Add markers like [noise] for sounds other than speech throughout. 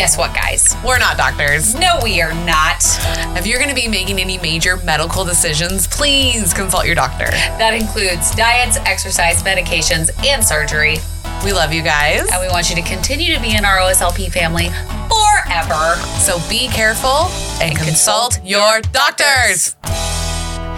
Guess what, guys? We're not doctors. No, we are not. If you're going to be making any major medical decisions, please consult your doctor. That includes diets, exercise, medications, and surgery. We love you guys. And we want you to continue to be in our OSLP family forever. So be careful and, consult, your doctors.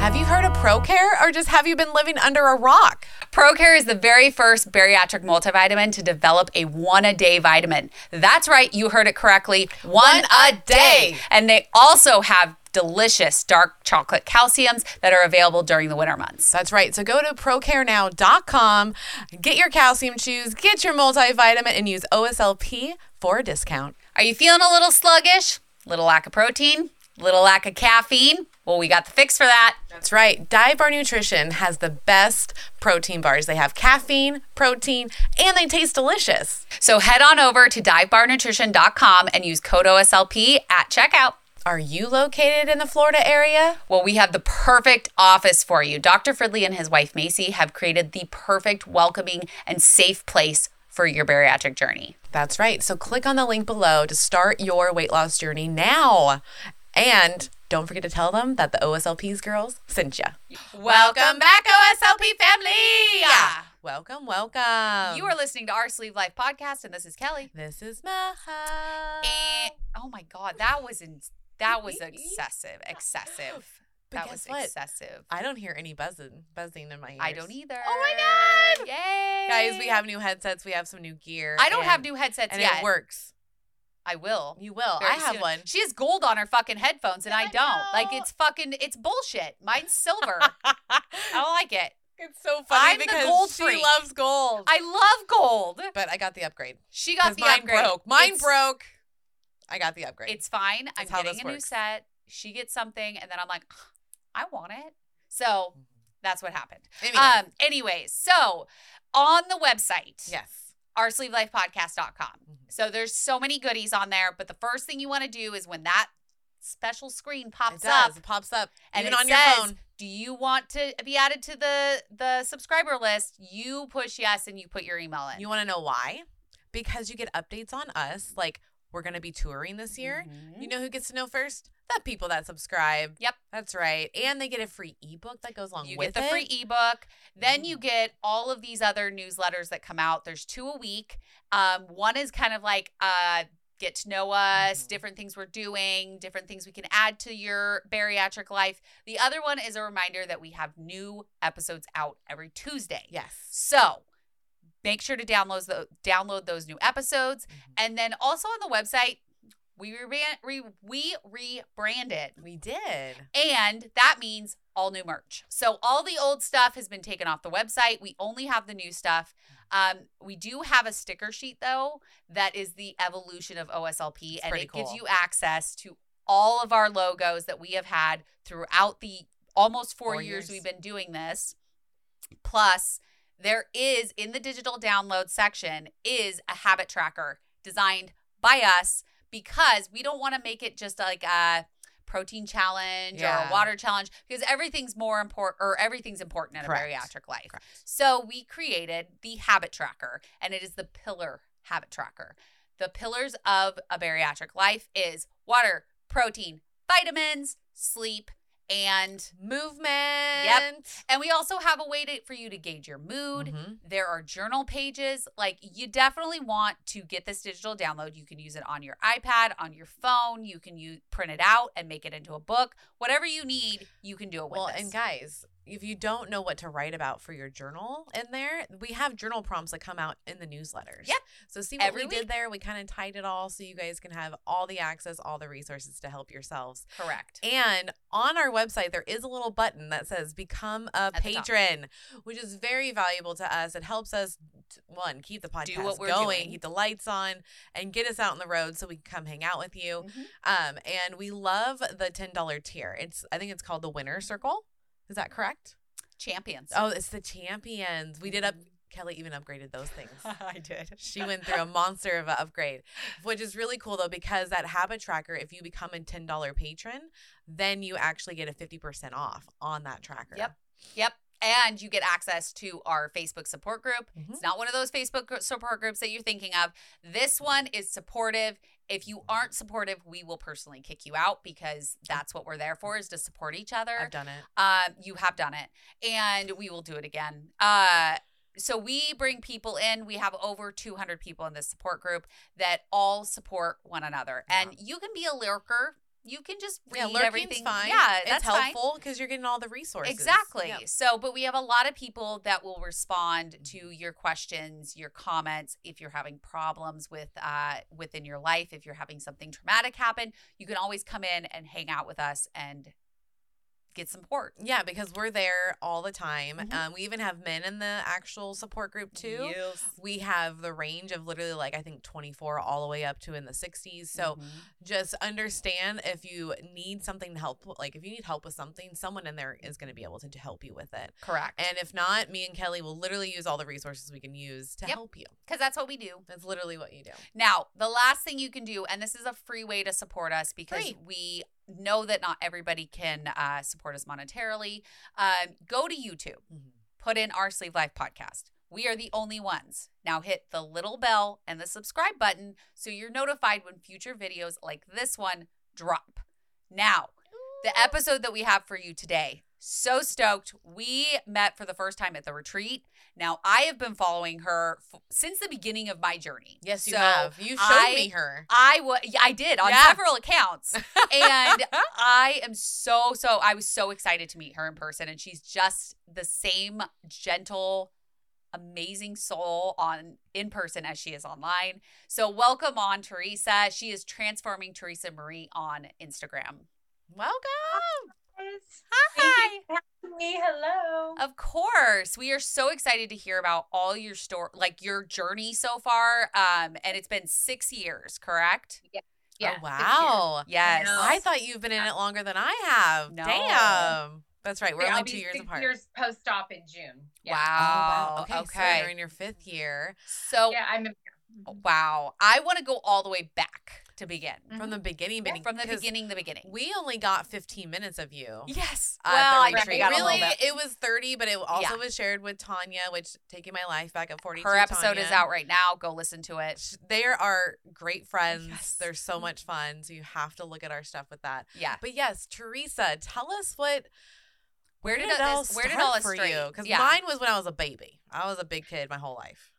Have you heard of ProCare or just have you been living under a rock? ProCare is the very first bariatric multivitamin to develop a one a day vitamin. That's right, you heard it correctly. One, a day. And they also have delicious dark chocolate calciums that are available during the winter months. That's right. So go to procarenow.com, get your calcium chews, get your multivitamin, and use OSLP for a discount. Are you feeling a little sluggish? Little lack of protein? Little lack of caffeine? Well, we got the fix for that. That's right. Dive Bar Nutrition has the best protein bars. They have caffeine, protein, and they taste delicious. So head on over to divebarnutrition.com and use code OSLP at checkout. Are you located in the Florida area? Well, we have the perfect office for you. Dr. Fridley and his wife Macy have created the perfect, welcoming, and safe place for your bariatric journey. That's right. So click on the link below to start your weight loss journey now. And don't forget to tell them that the OSLP's girls sent you. Welcome back, OSLP family. Welcome, welcome. You are listening to our Sleeved Life podcast, and this is Kelly. This is Maha. And oh my God, that was in, that was [laughs] excessive, excessive. But that was what? excessive. I don't hear any buzzing, buzzing in my ears. I don't either. Oh my God. Yay, Guys, we have new headsets. We have some new gear. I don't have new headsets and yet. it works. I will. You will. I have soon. one. She has gold on her fucking headphones, and I, I don't. Like know. it's fucking, it's bullshit. Mine's silver. [laughs] I don't like it. It's so funny I'm the because gold she freak. loves gold. I love gold. but I got the upgrade. She got the mine upgrade. broke. Mine It's- broke. I got the upgrade. It's fine. I'm getting a new set. She gets something, and then I'm like, I want it. So that's what happened. Anyway, Um. Anyways, so on the website, yes. oursleevelifepodcast.com. Mhm. So there's so many goodies on there, but the first thing you want to do is when that special screen pops up It pops up. and even it on your says, phone. "Do you want to be added to the the subscriber list?" You push yes and you put your email in. You want to know why? Because you get updates on us. Like we're gonna be touring this year. Mhm. You know who gets to know first? The people that subscribe. Yep. That's right. And they get a free ebook that goes along You with get the free ebook. Then you Mm. get all of these other newsletters that come out. There's two a week. Um, one is kind of like uh, get to know us, Mhm. different things we're doing, different things we can add to your bariatric life. The other one is a reminder that we have new episodes out every Tuesday. Yes. So make sure to download the, download those new episodes, Mhm. and then also on the website we rebrand re, we rebranded We did. and that means all new merch. So all the old stuff has been taken off the website. We only have the new stuff. Um, we do have a sticker sheet though that is the evolution of OSLP, It's and it gives you access to all of our logos that we have had throughout the almost four, Four years years. we've been doing this. Plus, there is in the digital download section is a habit tracker designed by us because we don't want to make it just like a protein challenge or a water challenge because everything's more important or everything's important in Correct. a bariatric life. Correct. So we created the habit tracker and it is the pillar habit tracker. The pillars of a bariatric life is water, protein, vitamins, sleep, and Movement. Yep. and we also have a way to, for you to gauge your mood. Mhm. There are journal pages. Like you definitely want to get this digital download. You can use it on your iPad, on your phone. You can use print it out and make it into a book. Whatever you need, you can do it with Well, this. and guys, if you don't know what to write about for your journal in there, we have journal prompts that come out in the newsletters. Yeah. So see what Every we did there. We kind of tied it all so you guys can have all the access, all the resources to help yourselves. Correct. And on our website, there is a little button that says become a At patron, which is very valuable to us. It helps us, one, keep the podcast what we're going, doing. keep the lights on, and get us out on the road so we can come hang out with you. Mhm. Um, and we love the $10 tier. It's, I think it's called the winner circle. Is that correct? Champions. Oh, it's the champions. We did up, Mm-hmm. Kelly even upgraded those things. [laughs] I did. She went through a monster of an upgrade, which is really cool though, because that habit tracker, if you become a $10 patron, then you actually get a 50% off on that tracker. Yep. Yep. And you get access to our Facebook support group. Mhm. It's not one of those Facebook support groups that you're thinking of. This one is supportive. If you aren't supportive, we will personally kick you out because that's what we're there for is to support each other. I've done it. Um, you have done it, and we will do it again. Uh, so we bring people in. We have over 200 people in this support group that all support one another, Yeah. and you can be a lurker. You can just read Yeah, everything. fine. Yeah, it's that's helpful because you're getting all the resources. Exactly. Yep. So, but we have a lot of people that will respond to your questions, your comments. If you're having problems with uh, within your life, if you're having something traumatic happen, you can always come in and hang out with us and get support. Yeah, because we're there all the time. Mhm. Um, we even have men in the actual support group too. Yes. We have the range of literally like I think 24 all the way up to in the 60s. So Mhm. just understand if you need something to help, like if you need help with something, someone in there is going to be able to, to help you with it. correct, And if not, me and Kelly will literally use all the resources we can use to Yep. help you. because that's what we do. That's literally what you do. Now, the last thing you can do, and this is a free way to support us because Free. we know that not everybody can uh, support us monetarily. Um, go to YouTube, put in our Sleeved Life podcast. We are the only ones. Now hit the little bell and the subscribe button so you're notified when future videos like this one drop. Now, the episode that we have for you today. So stoked. We met for the first time at the retreat. Now, I have been following her f- since the beginning of my journey. Yes, you So, have. You showed I- me her. I was I did on Yeah. several accounts. [laughs] And I am so so I was so excited to meet her in person and she's just the same gentle amazing soul on in person as she is online. So welcome on Teresa. She is transforming Teresa Marie on Instagram. Welcome. Hi. having me. Hello. Of course. We are so excited to hear about all your story like your journey so far. Um and it's been 6 years, correct? Yeah, oh, six wow. Yes. know. I thought you've been in it longer than I have. No. Damn. That's right. We're Yeah, only two years six apart. Years post-op in June. Yeah. Wow. Oh, wow. Okay, so you're in your fifth year. So Yeah, I'm. Wow. I want to go all the way back to begin. From the mm-hmm. beginning, Yeah, beginning From the 'cause beginning, the beginning. We only got 15 minutes of you. Yes. at well, the I think we got really, little bit. it was 30, but it also Yeah. was shared with Tanya, which taking my life back at 42. Her episode is out right now. Go listen to it. They are great friends. Yes. They're so much fun. So you have to look at our stuff with that. Yeah. But yes, Teresa, tell us what. Where did it all all this, where did start all this for you? Because yeah. mine was when I was a baby. I was a big kid my whole life.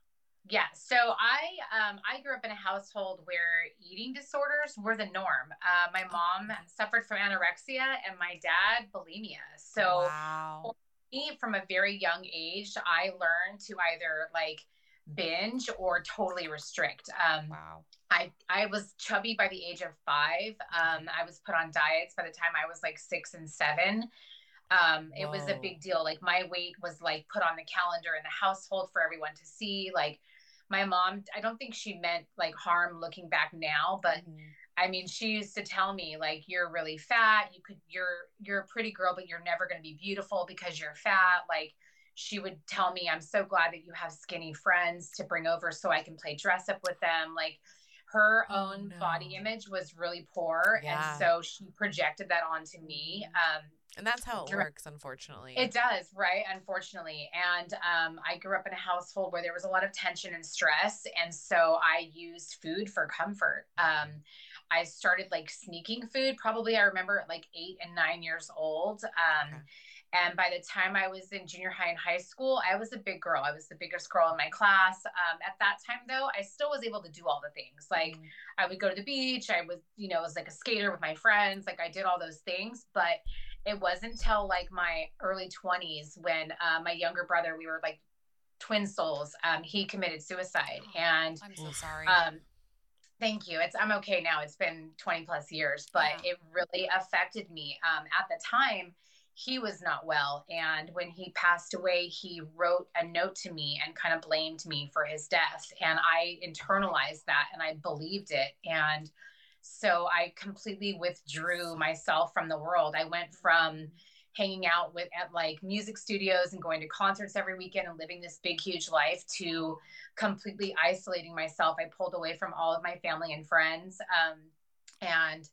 Yeah. So I um I grew up in a household where eating disorders were the norm. Uh, my mom suffered from anorexia and my dad bulimia. So wow. me, from a very young age, I learned to either like binge or totally restrict. Um, Wow. I I was chubby by the age of five. Um, I was put on diets by the time I was like six and seven. Um, it was a big deal. Like my weight was like put on the calendar in the household for everyone to see. Like my mom, I don't think she meant like harm looking back now, but Mhm. I mean, she used to tell me like you're really fat. You could you're you're a pretty girl, but you're never going to be beautiful because you're fat. Like she would tell me, I'm so glad that you have skinny friends to bring over so I can play dress up with them. Like her Oh, own no. body image was really poor, Yeah. and so she projected that onto me. Um, And that's how it works, unfortunately. it does, right? Unfortunately. And um, I grew up in a household where there was a lot of tension and stress. And so I used food for comfort. Um, I started like sneaking food. Probably I remember at like eight and nine years old. Um, Okay. And by the time I was in junior high and high school, I was a big girl. I was the biggest girl in my class. Um, at that time, though, I still was able to do all the things. Like Mhm. I would go to the beach. I was, you know, I was like a skater with my friends. Like I did all those things, but it wasn't until like my early 20s when uh, my younger brother, we were like twin souls. Um, he committed suicide, and I'm so sorry. um, thank you. It's I'm okay now. It's been 20 plus years, but Yeah. it really affected me. Um, at the time, he was not well, and when he passed away, he wrote a note to me and kind of blamed me for his death, and I internalized that and I believed it, and so I completely withdrew myself from the world. I went from hanging out with at like music studios and going to concerts every weekend and living this big huge life to completely isolating myself. I pulled away from all of my family and friends. Um, and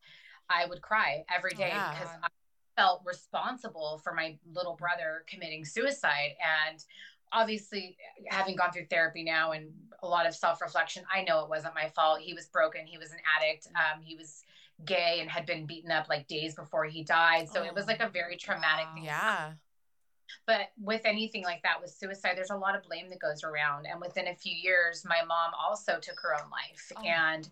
I would cry every day Yeah. because I felt responsible for my little brother committing suicide. And obviously having gone through therapy now and a lot of self-reflection i know it wasn't my fault. He was broken. He was an addict. Um, he was gay and had been beaten up like days before he died. So oh, it was like a very traumatic wow. thing. Yeah. But with anything like that with suicide there's a lot of blame that goes around. And within a few years my mom also took her own life oh. and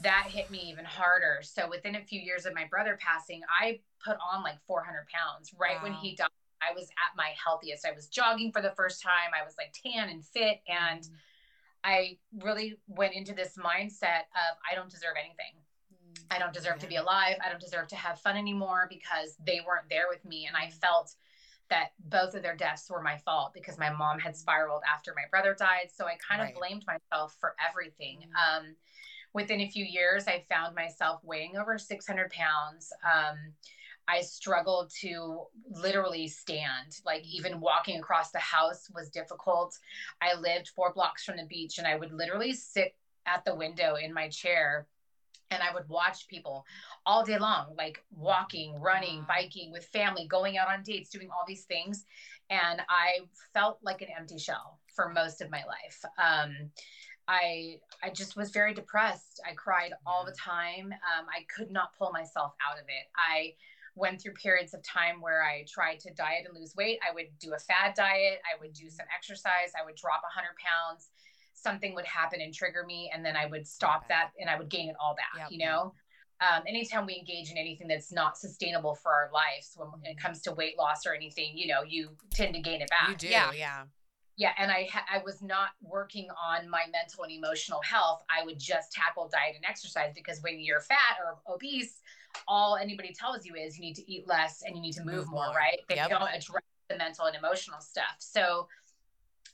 that hit me even harder. So within a few years of my brother passing i put on like 400 pounds right wow. when he died I was at my healthiest. I was jogging for the first time. I was like tan and fit. And mm. I really went into this mindset of I don't deserve anything. I don't deserve yeah. to be alive. I don't deserve to have fun anymore because they weren't there with me. And I mm. felt that both of their deaths were my fault because my mom had spiraled after my brother died. So I kind right. of blamed myself for everything. Mm. Um, within a few years, I found myself weighing over 600 pounds. Um, I struggled to literally stand. Like even walking across the house was difficult. I lived four blocks from the beach and I would literally sit at the window in my chair and I would watch people all day long, like walking, running, biking with family, going out on dates, doing all these things. And I felt like an empty shell for most of my life. Um, I I just was very depressed. I cried all the time. Um, I could not pull myself out of it. I went through periods of time where I tried to diet and lose weight. I would do a fad diet, I would do some exercise, I would drop 100 pounds. Something would happen and trigger me, and then I would stop that and I would gain it all back, yep, you know? Um, anytime we engage in anything that's not sustainable for our lives, when, when, it comes to weight loss or anything, you know, you tend to gain it back. You do, yeah. yeah. Yeah, and I ha- I was not working on my mental and emotional health. I would just tackle diet and exercise because when you're fat or obese, all anybody tells you is you need to eat less and you need to move, move more, more, right? They yep. don't address the mental and emotional stuff. So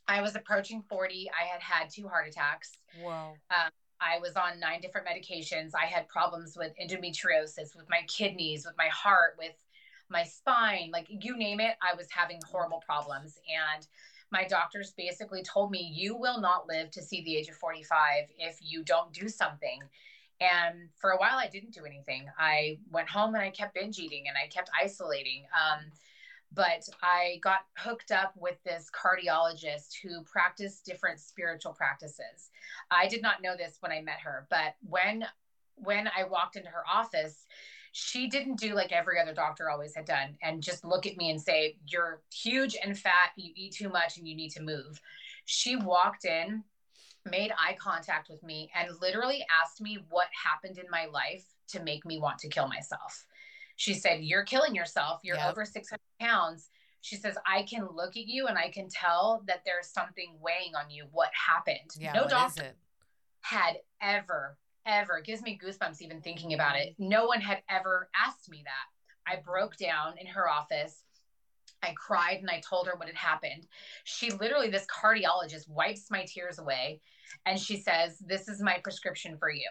I was approaching 40. I had had two heart attacks. Wow. Um, I was on nine different medications. I had problems with endometriosis, with my kidneys, with my heart, with my spine, like you name it, I was having horrible problems. And my doctors basically told me, you will not live to see the age of 45 if you don't do something. And for a while, I didn't do anything. I went home and I kept binge eating and I kept isolating. Um, but I got hooked up with this cardiologist who practiced different spiritual practices. I did not know this when I met her, but when when I walked into her office, she didn't do like every other doctor always had done and just look at me and say, You're huge and fat, you eat too much, and you need to move. She walked in made eye contact with me and literally asked me what happened in my life to make me want to kill myself. She said, You're killing yourself. You're yep. over 600 pounds. She says, I can look at you and I can tell that there's something weighing on you. What happened? Yeah, no doctor had ever, ever, gives me goosebumps even thinking about it. No one had ever asked me that. I broke down in her office I cried and I told her what had happened. She literally, this cardiologist wipes my tears away and she says, This is my prescription for you.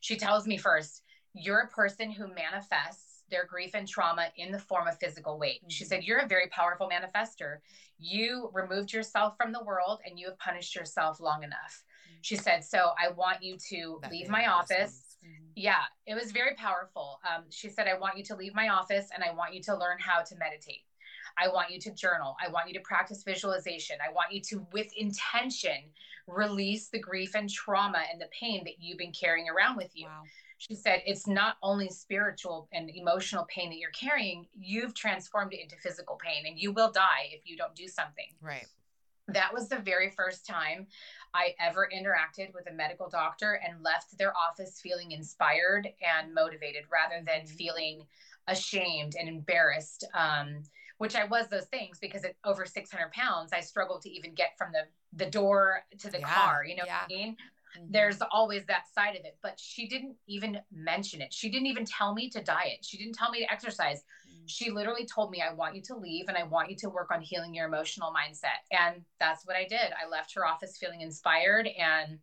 She tells me first, You're a person who manifests their grief and trauma in the form of physical weight. She said, You're a very powerful manifester. You removed yourself from the world and you have punished yourself long enough. She said, So I want you to that leave my office. Mm-hmm. Yeah, it was very powerful. Um, she said, I want you to leave my office and I want you to learn how to meditate. I want you to journal. I want you to practice visualization. I want you to, with intention, release the grief and trauma and the pain that you've been carrying around with you. Wow. She said, it's not only spiritual and emotional pain that you're carrying, you've transformed it into physical pain and you will die if you don't do something. Right. That was the very first time I ever interacted with a medical doctor and left their office feeling inspired and motivated rather than mm-hmm. feeling ashamed and embarrassed. Um, which I was those things because at over 600 pounds, I struggled to even get from the, the door to the yeah, car. You know yeah. what I mean? Mm-hmm. There's always that side of it, but she didn't even mention it. She didn't even tell me to diet. She didn't tell me to exercise. Mm-hmm. She literally told me, I want you to leave and I want you to work on healing your emotional mindset. And that's what I did. I left her office feeling inspired and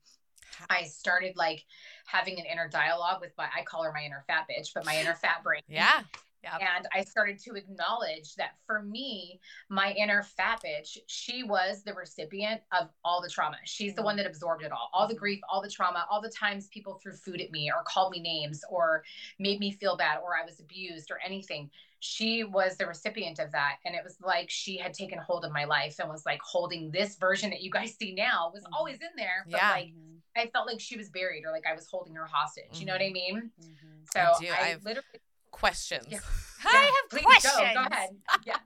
I started like having an inner dialogue with my, I call her my inner fat bitch, but my inner fat brain. Yeah. Yep. And I started to acknowledge that for me, my inner fat bitch, she was the recipient of all the trauma. She's the one that absorbed it all, all the grief, all the trauma, all the times people threw food at me or called me names or made me feel bad or I was abused or anything. She was the recipient of that. And it was like she had taken hold of my life and was like holding this version that you guys see now was Mhm. always in there. But Yeah. like I felt like she was buried or like I was holding her hostage. You know what I mean? Mhm. So I I. Literally Questions. [laughs] Yeah. I Yeah, have please questions. Go, go ahead. Yes.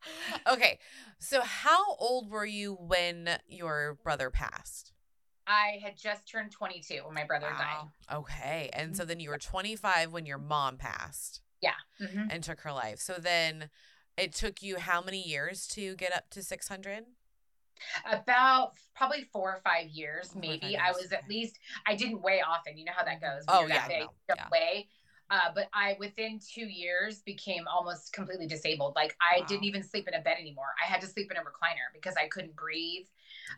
[laughs] okay. So how old were you when your brother passed? I had just turned 22 when my brother Wow. Okay. And so then you were 25 when your mom passed died. Mhm. and took her life. So then it took you how many years to get up to 600? About probably four or five years, maybe. five I was at least, I didn't weigh often. You know how that goes. Oh, that yeah, big, no, yeah. weigh. Uh, but I, within two years, became almost completely disabled. Like I Wow. didn't even sleep in a bed anymore. I had to sleep in a recliner because I couldn't breathe.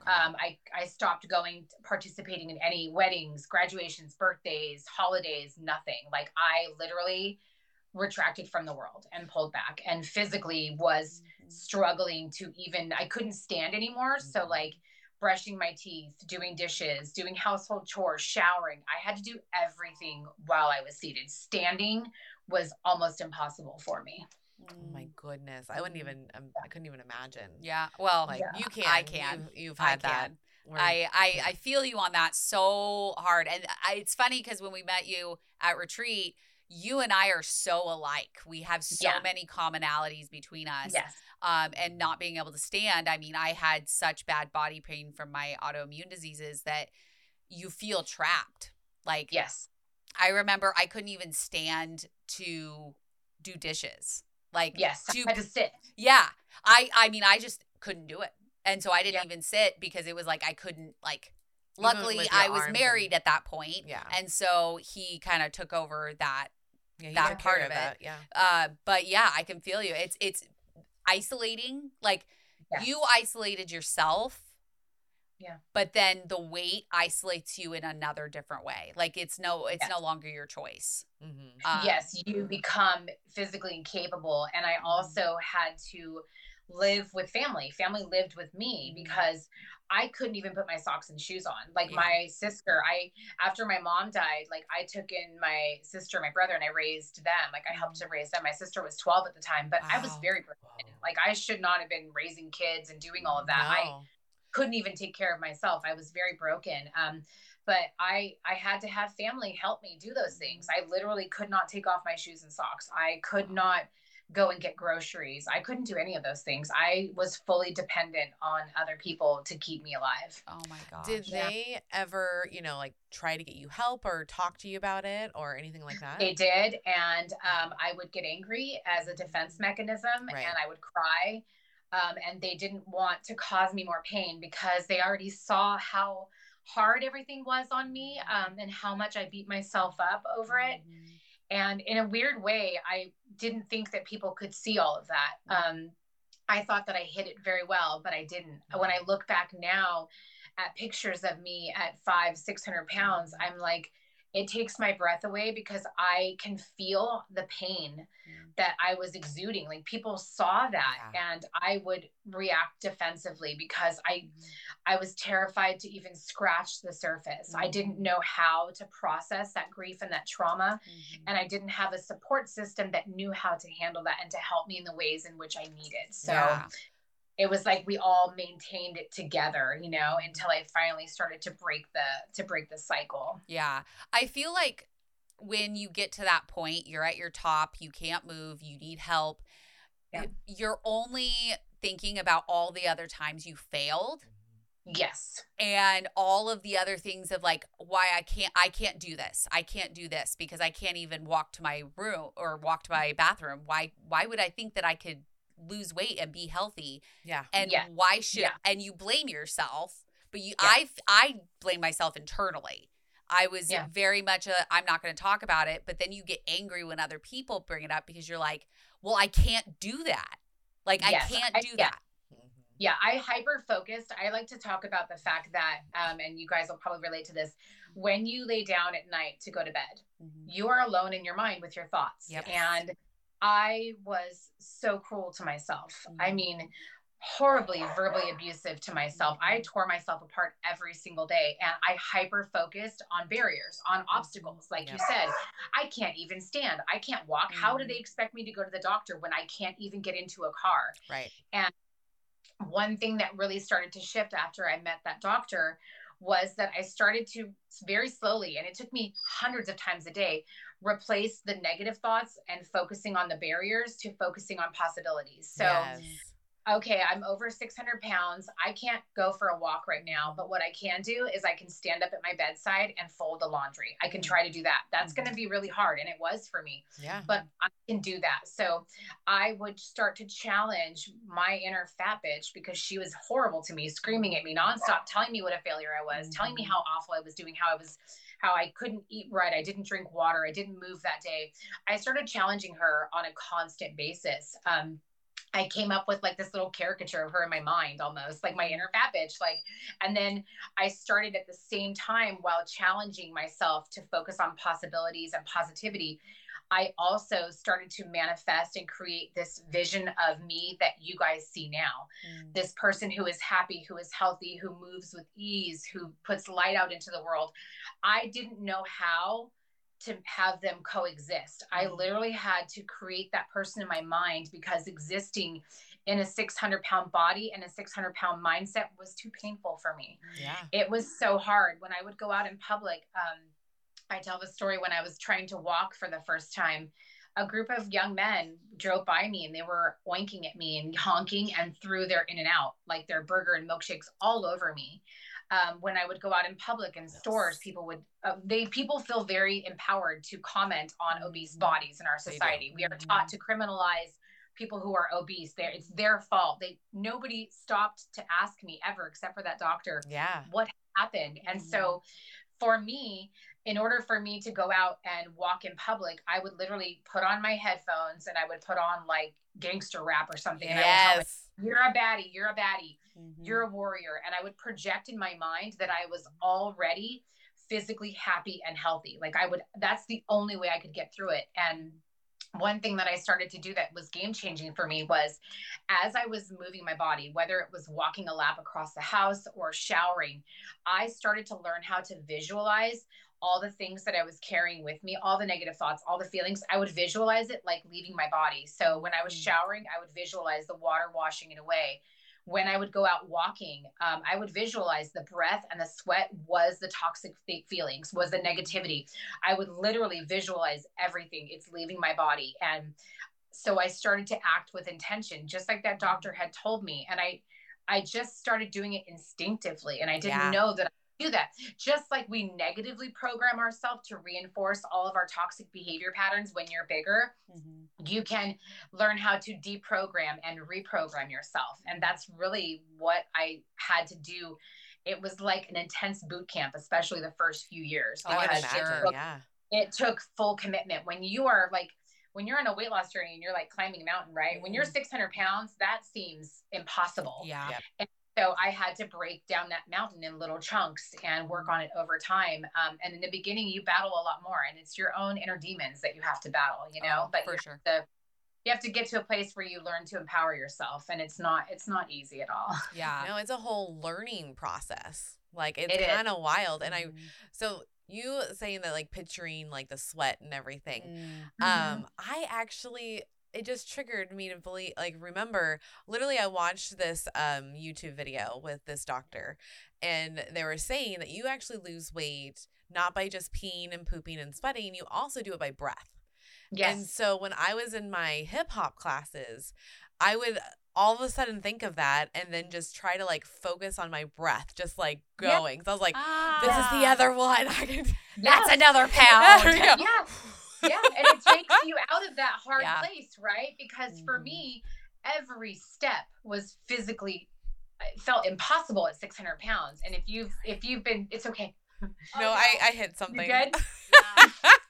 Okay. Um, I, I stopped going, participating in any weddings, graduations, birthdays, holidays, nothing. Like I literally retracted from the world and pulled back and physically was struggling to even, I couldn't stand anymore. So, Mhm. like, brushing my teeth, doing dishes, doing household chores, showering, I had to do everything while I was seated. Standing was almost impossible for me. Oh my goodness. I wouldn't even, um, I couldn't even imagine. Yeah. Well, Like Yeah. you can. I can. You've, you've had that. can. where- I I. I feel you on that so hard, and I, it's funny because when we met you at retreat, you and I are so alike. We have so Yeah. many commonalities between us. Yes. Um, and not being able to stand. I mean, I had such bad body pain from my autoimmune diseases that you feel trapped. Like Yes. I remember I couldn't even stand to do dishes. Like Yes. to I had to sit. yeah. I I mean I just couldn't do it. And so I didn't Yeah. even sit because it was like I couldn't like luckily I was married and- at that point. Yeah. And so he kind of took over that yeah, that part of it. that, Yeah. uh but yeah, I can feel you. It's it's isolating. Like you isolated yourself. Yeah. But then the weight isolates you in another different way. Like it's no it's no longer your choice. Mm-hmm. Um, yes, you become physically incapable. And I also had to live with family. Family lived with me Mhm. because I couldn't even put my socks and shoes on. Like Yeah. my sister, I after my mom died, like I took in my sister, my brother, and I raised them. Like I helped to raise them. My sister was 12 at the time, but I was very broken. Like I should not have been raising kids and doing all of that. I couldn't even take care of myself. I was very broken. Um, but I I had to have family help me do those things. I literally could not take off my shoes and socks. I could not go and get groceries. I couldn't do any of those things. I was fully dependent on other people to keep me alive. Oh my gosh. Did Yeah. they ever, you know, like try to get you help or talk to you about it or anything like that? They did, and um, I would get angry as a defense mechanism, Right. and I would cry. Um, and they didn't want to cause me more pain because they already saw how hard everything was on me um, and how much I beat myself up over it. Mhm. And in a weird way, I didn't think that people could see all of that. Um, I thought that I hid it very well, but I didn't. When I look back now at pictures of me at five, 600 pounds, I'm like, it takes my breath away because I can feel the pain Mm. that I was exuding. Like people saw that Yeah. and I would react defensively because I Mm-hmm. I was terrified to even scratch the surface. I didn't know how to process that grief and that trauma Mhm. and I didn't have a support system that knew how to handle that and to help me in the ways in which I needed. So Yeah. It was like we all maintained it together, you know, until I finally started to break the to break the cycle. Yeah. I feel like when you get to that point, you're at your top, you can't move, you need help. Yeah. You're only thinking about all the other times you failed Yes. and all of the other things of like why I can't I can't do this. I can't do this because I can't even walk to my room or walk to my bathroom. Why why would I think that I could lose weight and be healthy? Yeah. And Yeah. why should Yeah. and you blame yourself, but you Yeah. I I blame myself internally. I was Yeah. very much a I'm not going to talk about it, but then you get angry when other people bring it up because you're like, "Well, I can't do that." Like Yes, I can't I- do yeah. that. Mhm. Yeah, I hyper focused. I like to talk about the fact that, um, and you guys will probably relate to this. When you lay down at night to go to bed, you are alone in your mind with your thoughts. Yep. And I was so cruel to myself. I Mm-hmm. mean, horribly verbally abusive to myself. I Mm-hmm. tore myself apart every single day and I hyper focused on barriers, on obstacles. Like you said, I can't even stand. I can't walk. How do Mhm. they expect me to go to the doctor when I can't even get into a car? Right. And one thing that really started to shift after I met that doctor was that I started to very slowly, and it took me hundreds of times a day, replace the negative thoughts and focusing on the barriers to focusing on possibilities. So, Yes. okay, I'm over 600 pounds. I can't go for a walk right now, but what I can do is I can stand up at my bedside and fold the laundry. I can try to do that. That's going to be really hard, and it was for me Yeah. but I can do that. So I would start to challenge my inner fat bitch because she was horrible to me, screaming at me nonstop, telling me what a failure I was, telling me Mhm. how awful I was doing, how I was, how I couldn't eat right, I didn't drink water, I didn't move that day. I started challenging her on a constant basis. Um, I came up with like this little caricature of her in my mind almost like my inner fat bitch like and then I started at the same time while challenging myself to focus on possibilities and positivity I also started to manifest and create this vision of me that you guys see now. Mm. This person who is happy, who is healthy, who moves with ease, who puts light out into the world. I didn't know how to have them coexist. I Mhm. literally had to create that person in my mind because existing in a 600 pound body and a 600 pound mindset was too painful for me Yeah. it was so hard when I would go out in public. Um, I tell the story when I was trying to walk for the first time. A group of young men drove by me and they were oinking at me and honking and threw their in and out, like their burger and milkshakes all over me. Um, when I would go out in public in stores, people would uh, they people feel very empowered to comment on obese Mhm. bodies in our society. We are Mhm. taught to criminalize people who are obese. There, it's their fault. They nobody stopped to ask me ever, except for that doctor, Yeah. what happened. And Mhm. so for me, in order for me to go out and walk in public, I would literally put on my headphones and I would put on like gangster rap or something. And I would tell Yes. you're a baddie, you're a baddie, Mhm. you're a warrior. And I would project in my mind that I was already physically happy and healthy. Like I would, that's the only way I could get through it. And one thing that I started to do that was game changing for me was as I was moving my body, whether it was walking a lap across the house or showering, I started to learn how to visualize all the things that I was carrying with me, all the negative thoughts, all the feelings. I would visualize it like leaving my body. So when I was Mm. showering, I would visualize the water washing it away. When I would go out walking, um, I would visualize the breath and the sweat was the toxic feelings, was the negativity. I would literally visualize everything. It's leaving my body. And so I started to act with intention, just like that doctor had told me. And I, I just started doing it instinctively. And I didn't Yeah. know that I do that. Just like we negatively program ourselves to reinforce all of our toxic behavior patterns when you're bigger, Mhm. you can learn how to deprogram and reprogram yourself. And that's really what I had to do. It was like an intense boot camp, especially the first few years. Oh, I'm I can imagine. Yeah. it took full commitment. When you are like, when you're on a weight loss journey and you're like climbing a mountain, right? When you're Mhm. 600 pounds, that seems impossible. Yeah. Yep. So I had to break down that mountain in little chunks and work on it over time. Um, and in the beginning, you battle a lot more, and it's your own inner demons that you have to battle, you know. Oh, but for you sure. have to you have to get to a place where you learn to empower yourself, and it's not it's not easy at all. [laughs] Yeah. No, it's a whole learning process. Like it's It is. kind of wild. And I Mhm. so you saying that like picturing like the sweat and everything. Mm. Um, I actually it just triggered me to believe like remember literally I watched this um YouTube video with this doctor and they were saying that you actually lose weight not by just peeing and pooping and sweating, you also do it by breath. yes. And so when I was in my hip hop classes, I would all of a sudden think of that and then just try to like focus on my breath, just like going. So I was like, Ah. this is the other one. [laughs] I can That's another [laughs] pound. [laughs] yeah yeah and it takes [laughs] you out of that hard Yeah. place right because for Mhm. me every step was physically it felt impossible at 600 pounds and if you've if you've been it's okay No, I, I hit something. good? [laughs] I hit-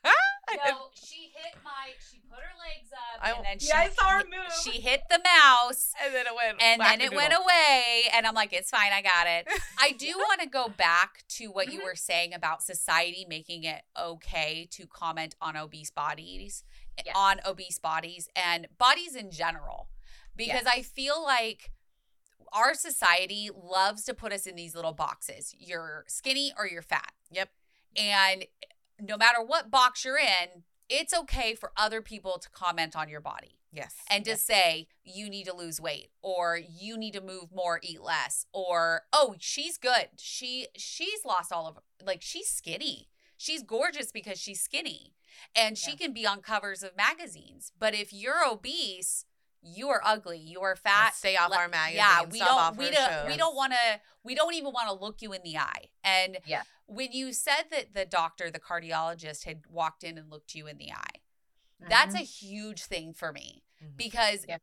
No, she hit my. She put her legs up. I, and then she, Yeah, I saw her move. She hit the mouse. and then it went. And then it went away, and I'm like, it's fine, I got it. [laughs] I do want to go back to what you Mhm. were saying about society making it okay to comment on obese bodies, Yes. on obese bodies, and bodies in general, because Yes. I feel like our society loves to put us in these little boxes. You're skinny or you're fat. Yep. And no matter what box you're in, it's okay for other people to comment on your body. Yes. and to say you need to lose weight or you need to move more eat less or oh she's good. She she's lost all of like she's skinny. She's gorgeous because she's skinny. And she Yeah. can be on covers of magazines but if you're obese you are ugly. You are fat. stay off le- our magazine. yeah we don't off we our don't we don't want to we don't even want to look you in the eye. And Yeah. When you said that the doctor the cardiologist had walked in and looked you in the eye Mm-hmm. that's a huge thing for me Mhm. because Yeah.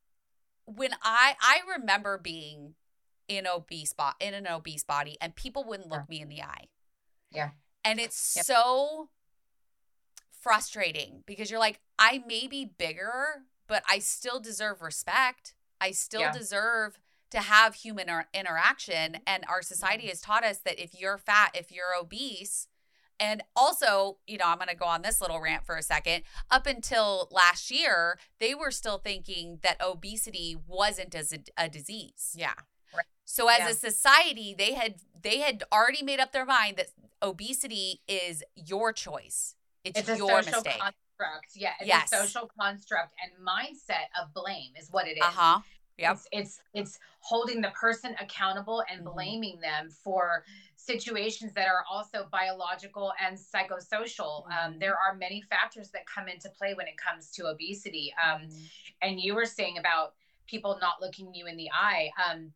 when I I remember being in obese bo- in an obese body and people wouldn't look me in the eye. Yeah. And it's Yep. so frustrating because you're like I may be bigger, but I still deserve respect. I still Yeah. deserve to have human inter- interaction and our Mm-hmm. society has taught us that if you're fat, if you're obese, and also, you know, I'm going to go on this little rant for a second. Up until last year, they were still thinking that obesity wasn't as a, a disease. Yeah. So as Yeah. a society, they had they had already made up their mind that obesity is your choice. It's, It's a your social mistake. construct. Yeah, it's Yes. a social construct and mindset of blame is what it is. Uh huh. Yep. It's, it's it's holding the person accountable and Mhm. blaming them for situations that are also biological and psychosocial. Um, Mhm. there are many factors that come into play when it comes to obesity. Um, Mhm. and you were saying about people not looking you in the eye. Um,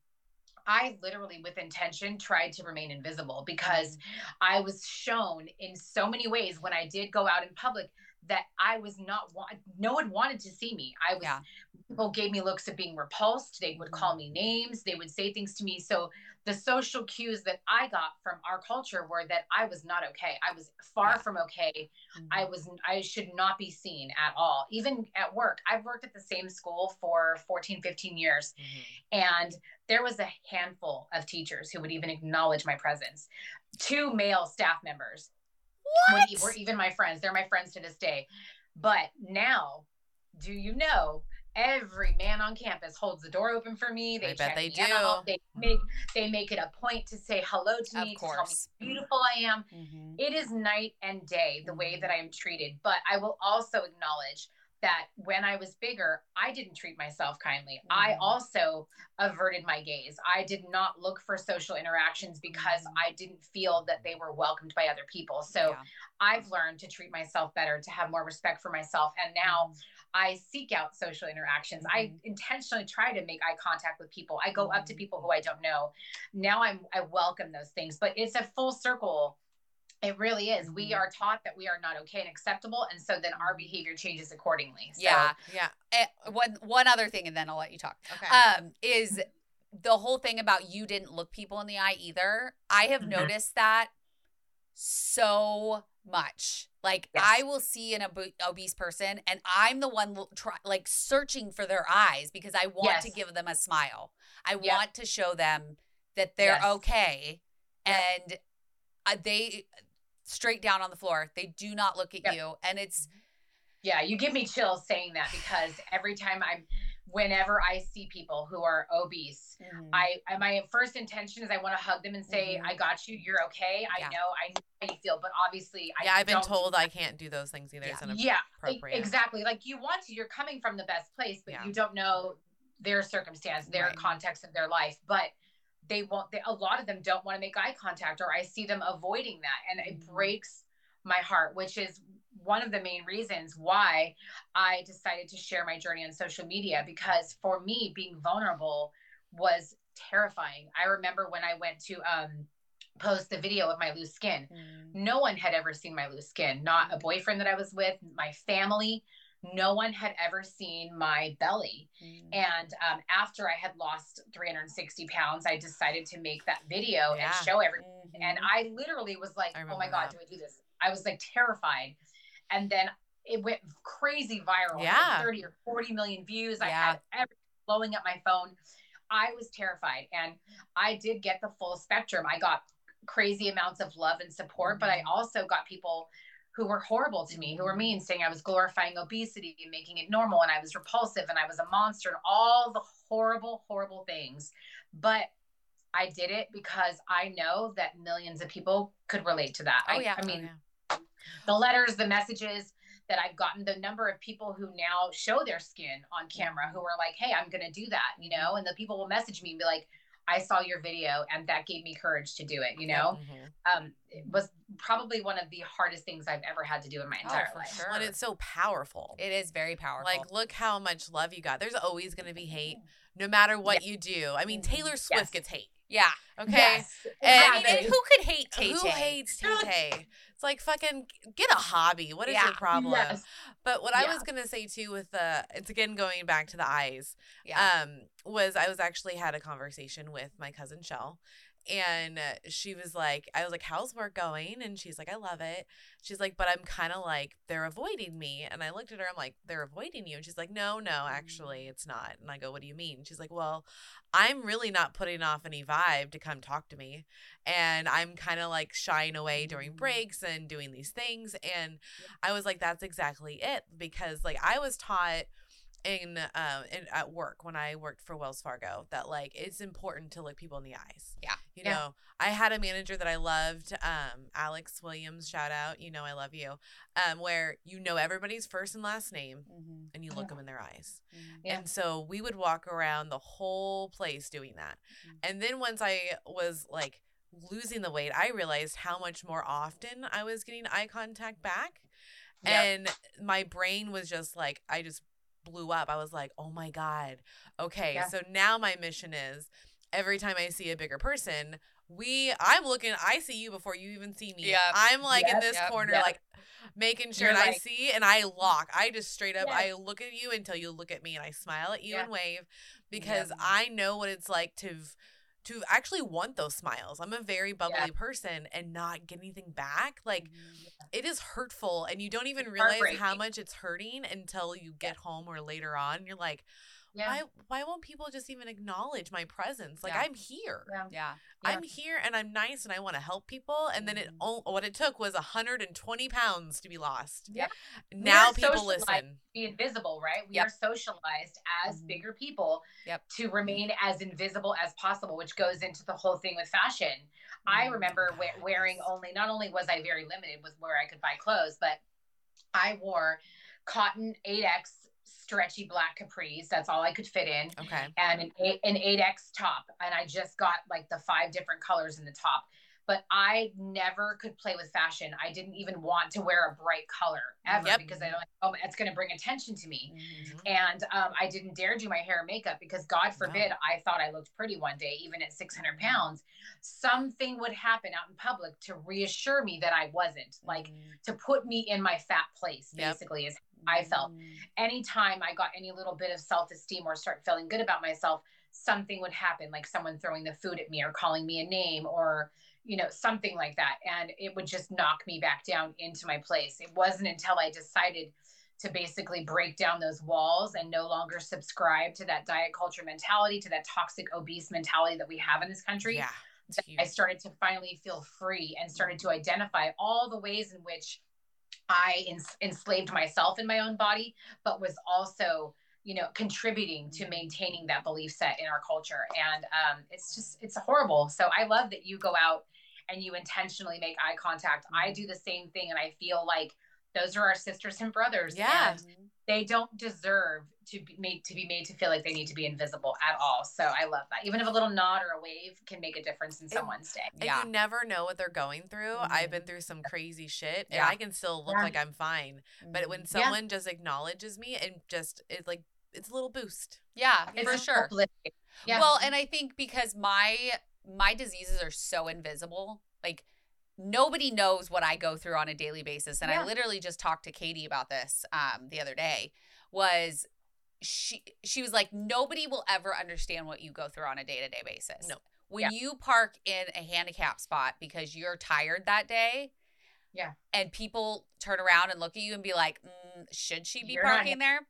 I literally, with intention, tried to remain invisible because I was shown in so many ways when I did go out in public that I was not want. No one wanted to see me. I was. Yeah. People gave me looks of being repulsed. They would call me names. They would say things to me. So the social cues that I got from our culture were that I was not okay. I was far Yeah. from okay. Mhm. I was I should not be seen at all. Even at work. I've worked at the same school for 14, 15 years Mhm. and there was a handful of teachers who would even acknowledge my presence. Two male staff members would, e- were even my friends. They're my friends to this day. But now, do you know? Every man on campus holds the door open for me. They I check they me do. Mm-hmm. They make they make it a point to say hello to Of me, to course. tell me how beautiful I am. Mhm. It is night and day the way Mhm. that I am treated. But I will also acknowledge that when I was bigger, I didn't treat myself kindly. I Mhm. also averted my gaze. I did not look for social interactions because Mhm. I didn't feel that they were welcomed by other people. So Yeah. I've learned to treat myself better, to have more respect for myself. And now I seek out social interactions. I Mhm. intentionally try to make eye contact with people. I go up to Mhm. people who I don't know. Now I'm I welcome those things, but it's a full circle. It really is. We Mhm. are taught that we are not okay and acceptable, and so then our behavior changes accordingly. So, Yeah. Yeah. Eh, one one other thing, and then I'll let you talk. Okay. um, is the whole thing about you didn't look people in the eye either. I have Mhm. noticed that so much. Like Yes. I will see an ob- obese person, and I'm the one try, like searching for their eyes because I want to give them a smile. I Yep. want to show them that they're Yes. okay, Yep. and uh, they straight down on the floor. They do not look at Yep. you, and it's yeah, you give me chills saying that because every time I'm, whenever I see people who are obese, mm, I, I my first intention is I want to hug them and say, Mhm. "I got you. You're okay. I Yeah. know. I know how you feel." But obviously, yeah, I I've been told I can't do those things either. Yeah. Yeah, e- exactly. Like you want to. You're coming from the best place, but Yeah. you don't know their circumstance, their Right. context of their life. But they won't. They, a lot of them don't want to make eye contact, or I see them avoiding that, and it Mhm. breaks my heart. Which is one of the main reasons why I decided to share my journey on social media because for me, being vulnerable was terrifying. I remember when I went to um, post the video of my loose skin. mm, No one had ever seen my loose skin, not a boyfriend that I was with, my family. No one had ever seen my belly. mm. And um, after I had lost 360 pounds, I decided to make that video Yeah. and show everyone. Mhm. And I literally was like, oh my God, that. do I do this? I was like terrified. And then it went crazy viral. Yeah. 30 or 40 million views. I had everything blowing up my phone. I was terrified. And I did get the full spectrum. I got crazy amounts of love and support, but I Mm-hmm. also got people who were horrible to me, who were mm-hmm. mean, saying I was glorifying obesity and making it normal and I was repulsive and I was a monster and all the horrible, horrible things. But I did it because I know that millions of people could relate to that. Oh, I, yeah. I Oh, mean, yeah. the letters, the messages that I've gotten, the number of people who now show their skin on mm-hmm. camera who are like, hey, I'm going to do that, you know? And the people will message me and be like, I saw your video and that gave me courage to do it, you know? Mhm. Um, it was probably one of the hardest things I've ever had to do in my Oh, entire for life. sure. Well, and it's so powerful. It is very powerful. Like, look how much love you got. There's always going to be hate, no matter what you do. I mean, Mhm. Taylor Swift Yes. gets hate. Yeah. Okay. Yes. And- I mean, and who could hate Tay Who hates Tay Tay? It's like fucking get a hobby. What is Yeah. your problem? Yes. But what I was gonna say too with the it's again going back to the eyes. Yeah. Um, was I was actually had a conversation with my cousin Shell. And she was like, I was like, how's work going? And she's like, I love it. She's like, but I'm kind of like, they're avoiding me. And I looked at her, I'm like, they're avoiding you. And she's like, no, no, actually, mm. it's not. And I go, what do you mean? She's like, well, I'm really not putting off any vibe to come talk to me. And I'm kind of like shying away during mm. breaks and doing these things. And I was like, that's exactly it. Because like I was taught in um in at work when I worked for Wells Fargo that like it's important to look people in the eyes. Yeah. You Yeah. know, I had a manager that I loved, um, Alex Williams, shout out, you know I love you. Um, where you know everybody's first and last name Mhm. and you look Yeah. them in their eyes. Mhm. Yeah. And so we would walk around the whole place doing that. Mhm. And then once I was like losing the weight, I realized how much more often I was getting eye contact back. Yep. And my brain was just like, I just blew up. I was like, oh my God. Okay. Yeah. So now my mission is every time I see a bigger person, we I'm looking I see you before you even see me. Yeah. I'm like in this Yep. corner Yep. like making sure You're and I see and I lock. I just straight up. I look at you until you look at me and I smile at you and wave because Yep. I know what it's like to to actually want those smiles. I'm a very bubbly person and not get anything back. Like Mhm. it is hurtful and you don't even realize how much it's hurting until you get home or later on. You're like, Yeah. why why won't people just even acknowledge my presence? Like Yeah. I'm here. Yeah. Yeah. Yeah. I'm here and I'm nice and I want to help people. And then it all what it took was 120 pounds to be lost. Yeah. Now people listen. be invisible, right? We Yep. are socialized as Mhm. bigger people Yep. to remain as invisible as possible, which goes into the whole thing with fashion. I Mhm. remember we- wearing only, not only was I very limited with where I could buy clothes, but I wore cotton 8X stretchy black capris. That's all I could fit in. Okay. And an, eight, an 8X top. And I just got like the five different colors in the top. But I never could play with fashion. I didn't even want to wear a bright color ever Yep. because I like, oh, it's going to bring attention to me. Mhm. And um, I didn't dare do my hair and makeup because God forbid I thought I looked pretty one day, even at 600 pounds. Something would happen out in public to reassure me that I wasn't, like Mhm. to put me in my fat place, Yep. basically, is I felt. Mhm. anytime I got any little bit of self esteem or start feeling good about myself, something would happen, like someone throwing the food at me or calling me a name or, you know, something like that. And it would just knock me back down into my place. It wasn't until I decided to basically break down those walls and no longer subscribe to that diet culture mentality, to that toxic obese mentality that we have in this country. Yeah. That. I started to finally feel free and started to identify all the ways in which I ens- enslaved myself in my own body, but was also, you know, contributing to maintaining that belief set in our culture. And um, it's just, it's horrible. So I love that you go out and you intentionally make eye contact. I do the same thing, and I feel like those are our sisters and brothers. Yeah. And they don't deserve to be made to be made to feel like they need to be invisible at all. So I love that. Even if a little nod or a wave can make a difference in someone's day. And Yeah. you never know what they're going through. Mhm. I've been through some crazy shit and Yeah. I can still look Yeah. like I'm fine. But when Mhm. someone just acknowledges me and just it's like it's a little boost. yeah, It's for sure. Yeah. Well, and I think because my my diseases are so invisible, like nobody knows what I go through on a daily basis. And I literally just talked to Katie about this um the other day was she she was like nobody will ever understand what you go through on a day-to-day basis. No. When Yeah. you park in a handicap spot because you're tired that day, Yeah. and people turn around and look at you and be like, mm, should she be You're not parking there?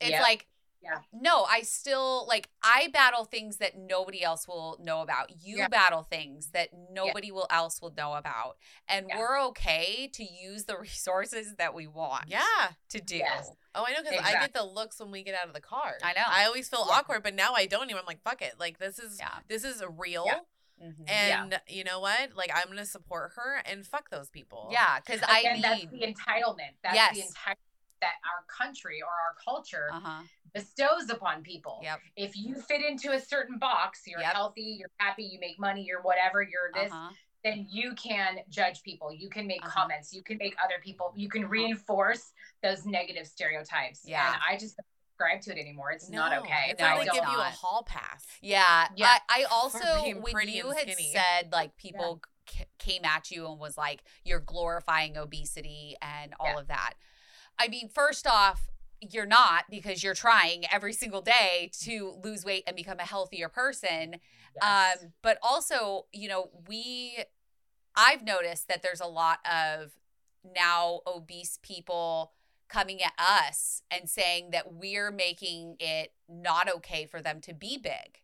It's Yeah. like, Yeah. no, I still like I battle things that nobody else will know about. You Yeah. battle things that nobody will else will know about. And Yeah. we're okay to use the [laughs] resources that we want Yeah. to do. Yes. Oh, I know because I get the looks when we get out of the car. I know. I always feel Yeah. awkward, but now I don't even. I'm like, fuck it. Like this is Yeah. this is real, Yeah. Mhm. and you know what? Like I'm gonna support her and fuck those people. yeah, because I Again, that's the entitlement. That's the Yes. entitlement that our country or our culture uh-huh. Bestows upon people. Yep. If you fit into a certain box, you're Yep. healthy, you're happy, you make money, you're whatever, you're this, Uh-huh. then you can judge people. You can make Uh-huh. comments. You can make other people, you can reinforce those negative stereotypes. Yeah. And I just don't subscribe to it anymore. It's not okay. It's No, like I they it's give you a hall pass. Yeah. Yeah. I, I also, when you had skinny. said like people c- came at you and was like, you're glorifying obesity and all Yeah. of that. I mean, first off, you're not because you're trying every single day to lose weight and become a healthier person. Yes. Um, but also, you know, we, I've noticed that there's a lot of now obese people coming at us and saying that we're making it not okay for them to be big.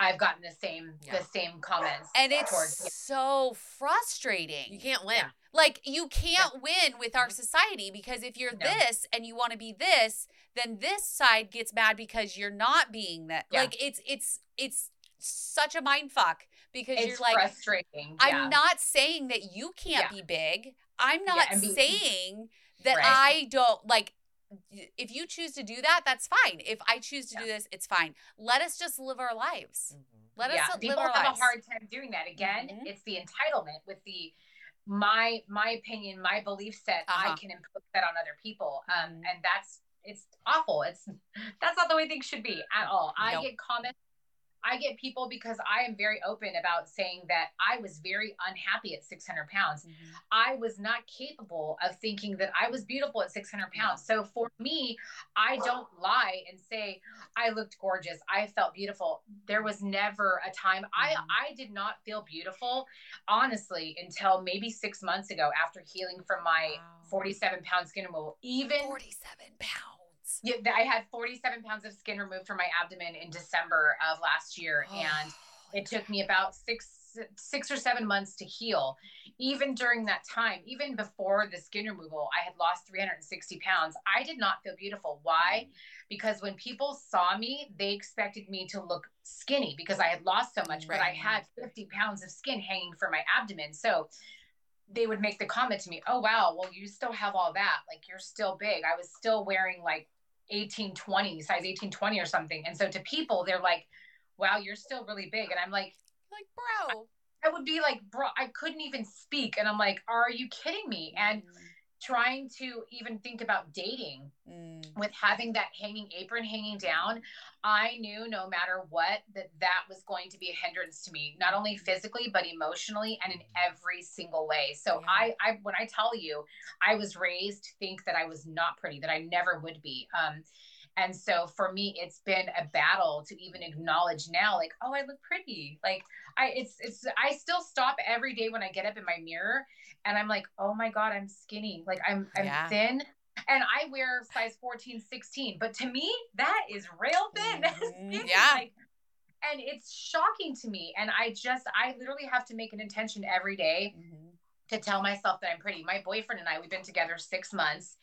I've gotten the same Yeah. the same comments. And it's towards so frustrating. You can't win. Yeah. Like you can't win with our society because if you're No. this and you want to be this, then this side gets mad because you're not being that. Yeah. Like it's it's it's such a mind fuck because it's you're like frustrating. I'm yeah. not saying that you can't Yeah. be big. I'm Yeah, not be- saying that Right. I don't like if you choose to do that, that's fine. If I choose to Yeah. do this, it's fine. Let us just live our lives. Let yeah, us live people our have lives. a hard time doing that. Again, Mhm. it's the entitlement with the my my opinion, my belief set. Uh-huh. I can impose that on other people, um, Mhm. and that's it's awful. It's [laughs] that's not the way things should be at all. I get comments. I get people because I am very open about saying that I was very unhappy at 600 pounds. Mhm. I was not capable of thinking that I was beautiful at 600 pounds. So for me, I don't lie and say I looked gorgeous. I felt beautiful. There was never a time I Mhm. I did not feel beautiful, honestly, until maybe six months ago after healing from my Wow. 47 pound skin removal. Even 47 pounds. Yeah, I had 47 pounds of skin removed from my abdomen in December of last year, oh, and it took me about six six or seven months to heal. Even during that time even before the skin removal i had lost 360 pounds. I did not feel beautiful. Why? Mm. Because when people saw me they expected me to look skinny because i had lost so much but i had 50 pounds of skin hanging from my abdomen. So they would make the comment to me oh wow well you still have all that. Like you're still big. I was still wearing like 1820 size 1820 or something and so to people they're like wow you're still really big and i'm like Like, bro. I would be like, bro, I couldn't even speak. And I'm like, are you kidding me? And mm. Trying to even think about dating Mm. with having that hanging apron hanging down, I knew no matter what that that was going to be a hindrance to me, not only physically but emotionally and in every single way. So Yeah. I, I, when I tell you, I was raised to think that I was not pretty, that I never would be. Um, and so for me, it's been a battle to even acknowledge now, like, oh, I look pretty. Like I, it's, it's, I still stop every day when I get up in my mirror and I'm like, oh my God, I'm skinny. Like I'm, I'm Yeah. thin and I wear size 14, 16. But to me, that is real thin. [laughs] Mhm. Yeah. Like, and it's shocking to me. And I just, I literally have to make an intention every day Mhm. to tell myself that I'm pretty. My boyfriend and I, we've been together six months.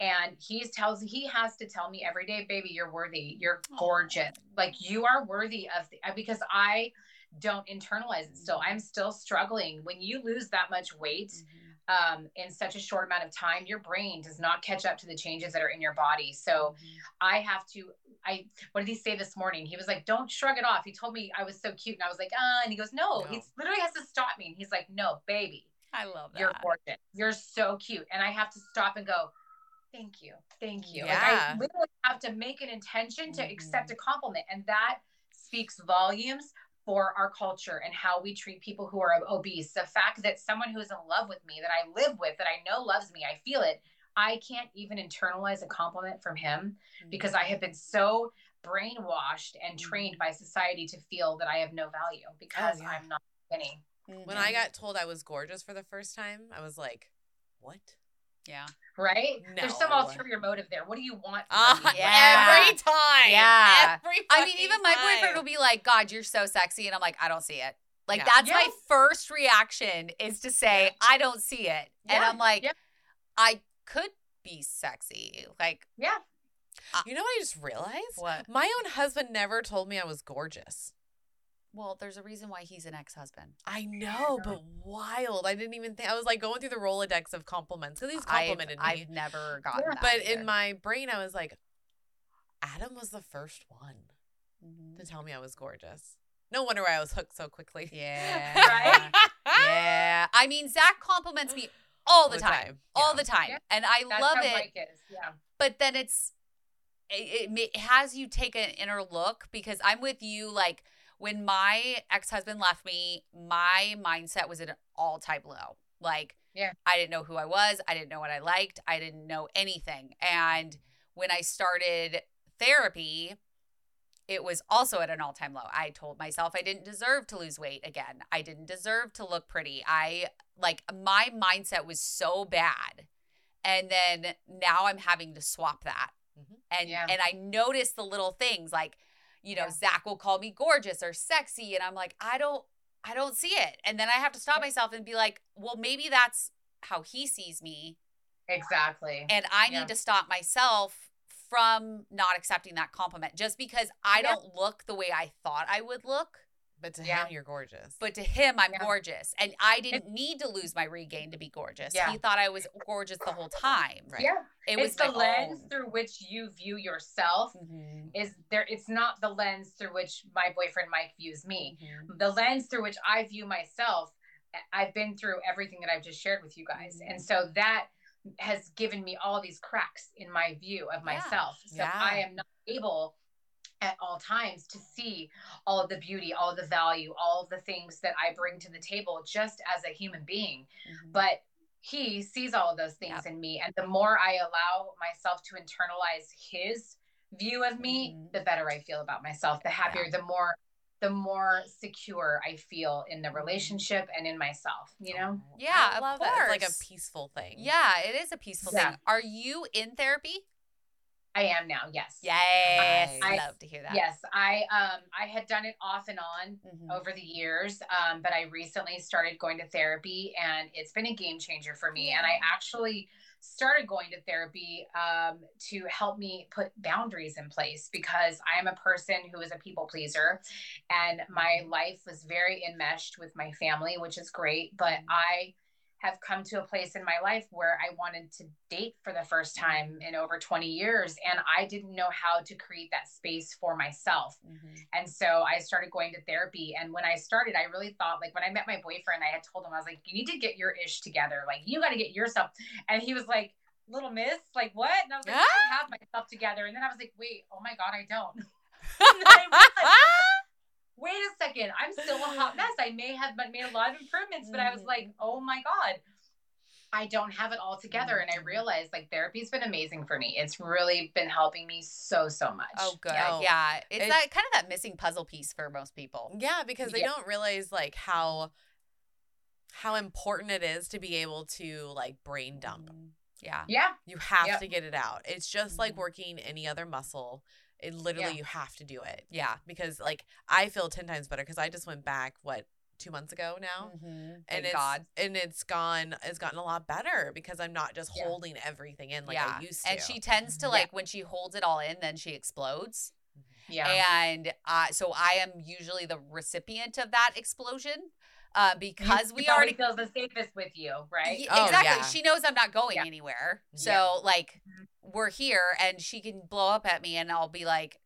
And he tells he has to tell me every day, baby, you're worthy. You're gorgeous. Like you are worthy of the, because I don't internalize it still. I'm still struggling. When you lose that much weight, Mhm. um, in such a short amount of time, your brain does not catch up to the changes that are in your body. So Mhm. I have to. I what did he say this morning? He was like, "Don't shrug it off." He told me I was so cute, and I was like, "Ah," and he goes, "No." No. He literally has to stop me, and he's like, "No, baby, I love that. you're gorgeous. You're so cute," and I have to stop and go. Thank you, thank you. Like Yeah. I literally have to make an intention to accept a compliment, and that speaks volumes for our culture and how we treat people who are obese. The fact that someone who's in love with me, that I live with, that I know loves me, I feel it. I can't even internalize a compliment from him Mm-hmm. because I have been so brainwashed and Mhm. trained by society to feel that I have no value because yeah. I'm not skinny. When I got told I was gorgeous for the first time, I was like, what? Yeah. right? There's some ulterior motive there. What do you want? from Uh. Yeah. Every time. Yeah. Every I mean, fucking even my boyfriend will be like, God, you're so sexy. And I'm like, I don't see it. Like, Yeah. that's my first reaction is to say, Yeah. I don't see it. And I'm like, Yeah. I could be sexy. Like, Yeah. You know what I just realized? what? My own husband never told me I was gorgeous. Well, there's a reason why he's an ex husband. I know, but wild. I didn't even think I was like going through the Rolodex of compliments because he's I've, complimented me. I've never gotten Yeah. that. but either. in my brain, I was like, Adam was the first one Mhm. to tell me I was gorgeous. No wonder why I was hooked so quickly. Yeah. [laughs] Right? yeah. I mean, Zach compliments me all the, All the time. time, All yeah. the time. Yeah. And I That's love how it. Mike is. Yeah. but then it's it, it has you take an inner look because I'm with you like when my ex-husband left me my mindset was at an all-time low like Yeah. I didn't know who I was I didn't know what I liked I didn't know anything and when I started therapy it was also at an all-time low. I told myself I didn't deserve to lose weight again. I didn't deserve to look pretty. I like my mindset was so bad. And then now I'm having to swap that. Mhm. And Yeah. and I notice the little things like, you know. Zach will call me gorgeous or sexy. And I'm like, I don't I don't see it. And then I have to stop myself and be like, well, maybe that's how he sees me. Exactly. And I Yeah. need to stop myself from not accepting that compliment just because I Yeah. don't look the way I thought I would look. But to Yeah. him, you're gorgeous. But to him, I'm Yeah. gorgeous. And I didn't need to lose my regain to be gorgeous. Yeah. He thought I was gorgeous the whole time. Right. Yeah. It it's was the lens own. through which you view yourself. Mhm. Is there? It's not the lens through which my boyfriend Mike views me. Mhm. The lens through which I view myself. I've been through everything that I've just shared with you guys, Mhm. and so that has given me all these cracks in my view of Yeah. myself. So Yeah. I am not able at all times to see all of the beauty, all of the value, all of the things that I bring to the table just as a human being. Mhm. But he sees all of those things in me. And the more I allow myself to internalize his view of me, Mhm. the better I feel about myself, the happier, the more the more secure I feel in the relationship and in myself, you know? Yeah, I of love that. It's like a peaceful thing. Yeah, it is a peaceful Yeah. thing. Are you in therapy? I am now, yes. Yes. I love to hear that. Yes, I um I had done it off and on Mhm. over the years, um, but I recently started going to therapy, and it's been a game changer for me. And I actually started going to therapy um, to help me put boundaries in place because I am a person who is a people pleaser, and my life was very enmeshed with my family, which is great. But Mhm. I have come to a place in my life where I wanted to date for the first time in over 20 years, and I didn't know how to create that space for myself. Mhm. And so I started going to therapy. And when I started, I really thought, like, when I met my boyfriend, I had told him, I was like, you need to get your ish together. Like, you got to get yourself. And he was like, little miss, like, what? And I was like, I have myself together. And then I was like, wait, oh my God, I don't. [laughs] [laughs] And then I realized, wait a second, I'm still a hot mess. I may have made a lot of improvements, but I was like, oh my God. I don't have it all together. And I Mhm. realized like therapy's been amazing for me. It's really been helping me so, so much. Oh, good. Yeah. Yeah. It's, It's- that kind of that missing puzzle piece for most people. Yeah, because they Yeah. don't realize like how how important it is to be able to like brain dump. Mhm. Yeah. Yeah. You have Yep. to get it out. It's just like working any other muscle. It literally Yeah. you have to do it Yeah. because like I feel 10 times better cuz I just went back what 2 months ago now. Mhm. And Thank it's God. and it's gone it's gotten a lot better because I'm not just Yeah. holding everything in like yeah. I used to. And she tends to Yeah. like when she holds it all in, then she explodes. Yeah. And uh, so I am usually the recipient of that explosion uh, because we already feels the safest with you, right? Ye- Oh, exactly. yeah. She knows I'm not going Yeah. anywhere. So Yeah. like Mhm. we're here and she can blow up at me and I'll be like,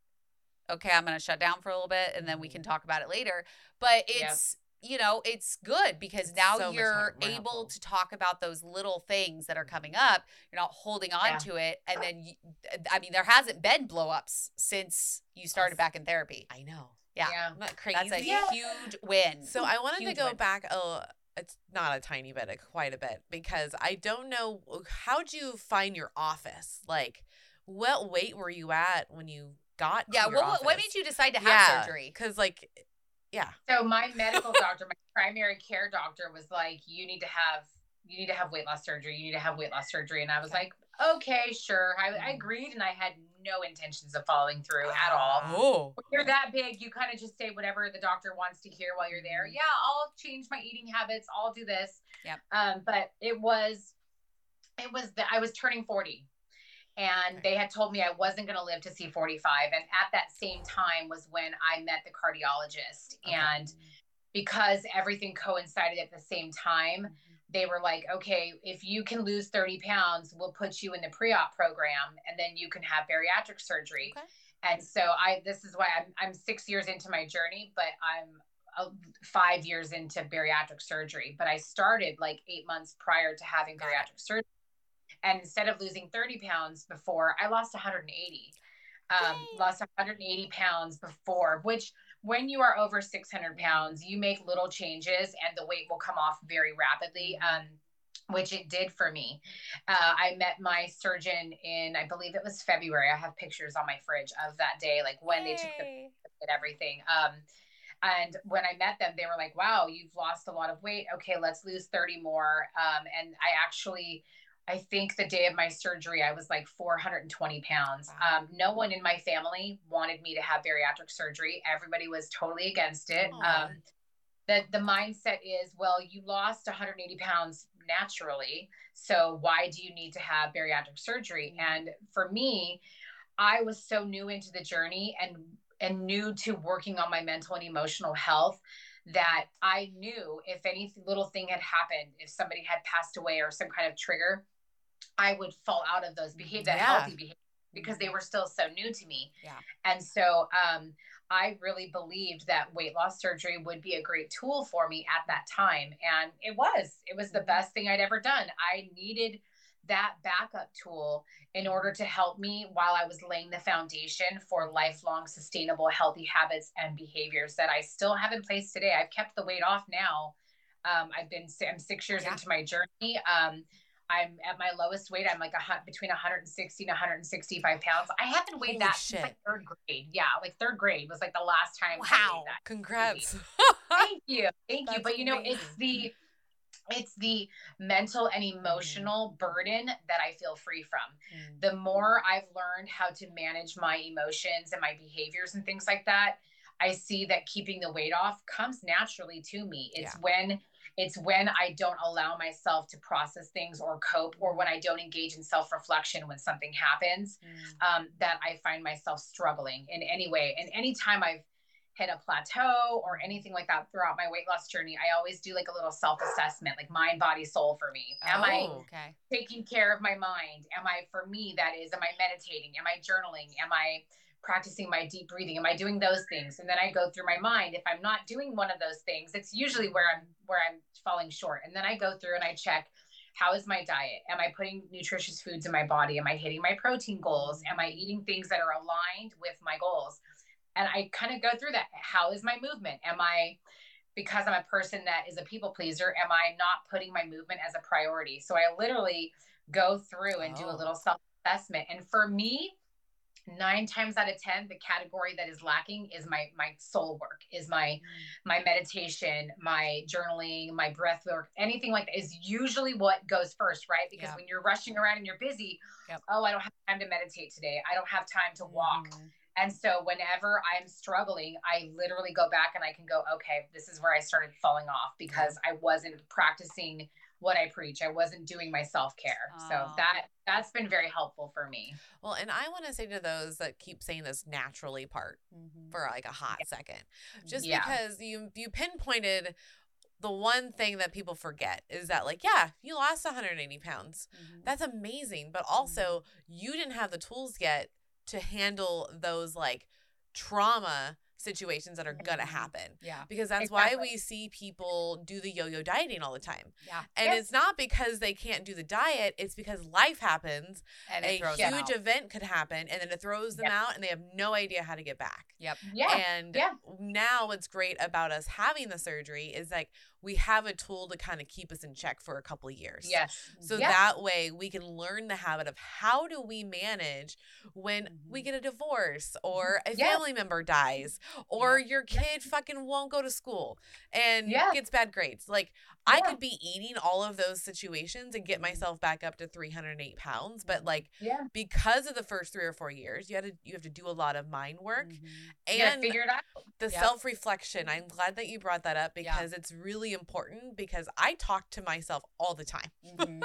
okay, I'm gonna shut down for a little bit and then we can talk about it later. But Yep. it's you know, it's good because It's now so you're more- more able helpful. to talk about those little things that are coming up. You're not holding on Yeah. to it. And then, you, I mean, there hasn't been blow ups since you started back in therapy. I know. Yeah. I'm crazy. That's a Yeah. huge win. So I wanted to go win. back a it's not a tiny bit, a, quite a bit because I don't know uh, how'd you find your office? Like what weight were you at when you got yeah. your What, what, what made you decide to have Yeah, surgery? Cuz like eh, yeah. So my [laughs] medical doctor, my primary care doctor was like, you need to have you need to have weight loss surgery. You need to have weight loss surgery. And I was like, okay, sure. I, I Mhm. agreed. And I had no intentions of following through at all. Oh. When you're that big, you kind of just say whatever the doctor wants to hear while you're there. Mhm. Yeah, I'll change my eating habits. I'll do this. Yep. Um, but it was, it was that I was turning 40 and they had told me I wasn't going to live to see 45. And at that same time was when I met the cardiologist. Okay. And because everything coincided at the same time, they were like, okay, if you can lose 30 pounds, we'll put you in the pre-op program and then you can have bariatric surgery. Okay. And so I, this is why I'm, I'm six years into my journey, but I'm uh, five years into bariatric surgery. But I started like eight months prior to having bariatric surgery. And instead of losing 30 pounds before, I lost 180. Um, lost 180 pounds before, which when you are over 600 pounds, you make little changes and the weight will come off very rapidly. Um, which it did for me. Uh, I met my surgeon in, I believe it was February. I have pictures on my fridge of that day, like when they took the and everything. Um, and when I met them, they were like, wow, you've lost a lot of weight. Okay, let's lose 30 more. Um, and I actually, I think the day of my surgery, I was like 420 pounds. Um, no one in my family wanted me to have bariatric surgery. Everybody was totally against it. Um, the, the mindset is, well, you lost 180 pounds naturally. So why do you need to have bariatric surgery? Mhm. And for me, I was so new into the journey and and new to working on my mental and emotional health that I knew if any little thing had happened, if somebody had passed away or some kind of trigger, I would fall out of those behavior, that Yeah. healthy behavior, because they were still so new to me. Yeah. And so um, I really believed that weight loss surgery would be a great tool for me at that time. And it was. It was the Mhm. best thing I'd ever done. I needed that backup tool in order to help me while I was laying the foundation for lifelong sustainable healthy habits and behaviors that I still have in place today. I've kept the weight off now. Um, I've been I'm six years Yeah. into my journey. Um, I'm at my lowest weight. I'm like a hun- between 160 and 165 pounds. I haven't weighed Holy that since like third grade. Yeah, like third grade was like the last time. I Wow. weighed that. Congrats. [laughs] Thank you, thank you. But you know, it's the it's the mental and emotional burden that I feel free from Mm. the more I've learned how to manage my emotions and my behaviors and things like that, I see that keeping the weight off comes naturally to me. It's Yeah. when it's when I don't allow myself to process things or cope, or when I don't engage in self reflection when something happens, Mm. um, that I find myself struggling in any way. And anytime I've hit a plateau or anything like that throughout my weight loss journey, I always do like a little self assessment, like mind, body, soul for me. Am I Oh. Okay. taking care of my mind? Am I, for me, that is, am I meditating? Am I journaling? Am I practicing my deep breathing? Am I doing those things? And then I go through my mind. If I'm not doing one of those things, it's usually where I'm where I'm falling short. And then I go through and I check how is my diet? Am I putting nutritious foods in my body? Am I hitting my protein goals? Am I eating things that are aligned with my goals? And I kind of go through that. How is my movement? Am I because I'm a person that is a people pleaser, am I not putting my movement as a priority? So I literally go through and do a Oh. little self assessment. And for me, nine times out of ten, the category that is lacking is my my soul work, is my my meditation, my journaling, my breath work, anything like that is usually what goes first, right? Because Yeah. when you're rushing around and you're busy, Yep. oh, I don't have time to meditate today. I don't have time to walk. Mhm. And so whenever I'm struggling, I literally go back and I can go, okay, this is where I started falling off because I wasn't practicing what I preach. I wasn't doing my self-care. So Oh. that that's been very helpful for me. Well, and I want to say to those that keep saying this naturally part Mhm. for like a hot second, just Yeah. because you you pinpointed the one thing that people forget is that like yeah you lost 180 pounds Mhm. that's amazing but also you didn't have the tools yet to handle those like trauma situations that are gonna Mhm. happen Yeah. because that's why we see people do the yo-yo dieting all the time Yeah. and Yep. it's not because they can't do the diet it's because life happens And a huge event could happen and then it throws them Yep. out and they have no idea how to get back Yep. Yeah. and yeah. now what's great about us having the surgery is like we have a tool to kind of keep us in check for a couple of years. Yes. So Yeah. that way we can learn the habit of how do we manage when we Mhm. get a divorce or a Yeah. family member dies or your kid fucking won't go to school and Yeah. gets bad grades. Like I could be eating all of those situations and get myself back up to 308 pounds, but like Yeah. because of the first three or four years, you had to you have to do a lot of mind work Mhm. Gotta and figure it out. the Yep. self reflection. I'm glad that you brought that up Yeah. because it's really important because I talk to myself all the time. [laughs] Mhm.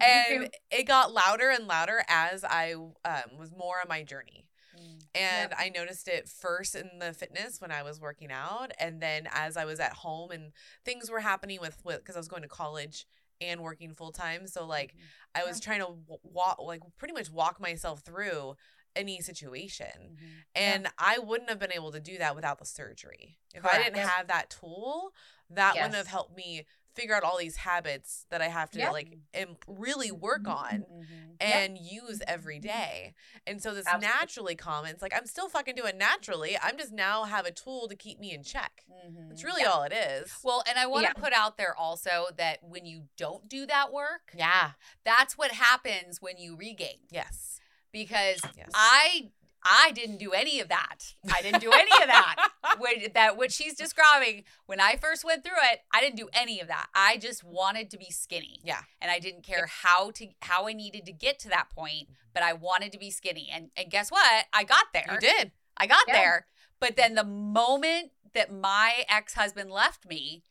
and it got louder and louder as I um, was more on my journey. Mm. And I noticed it first in the fitness when I was working out. And then as I was at home and things were happening with, because I was going to college and working full time. So, like, I was trying to walk, like, pretty much walk myself through any situation. Mhm. And I wouldn't have been able to do that without the surgery. If I didn't Yep. have that tool, that wouldn't have helped me figure out all these habits that I have to Yep. like im- really work on Mhm. and use every day. And so this Absolutely. naturally comments like I'm still fucking doing naturally. I'm just now have a tool to keep me in check. Mhm. That's really Yeah. all it is. Well, and I want to Yeah. put out there also that when you don't do that work, Yeah. that's what happens when you regain. Yes. Because Yes. I I didn't do any of that. I didn't do any of that. [laughs] What that what she's describing when I first went through it, I didn't do any of that. I just wanted to be skinny. Yeah. And I didn't care how to how I needed to get to that point, but I wanted to be skinny. And and guess what? I got there. You did. I got Yeah. there. But then the moment that my ex husband left me,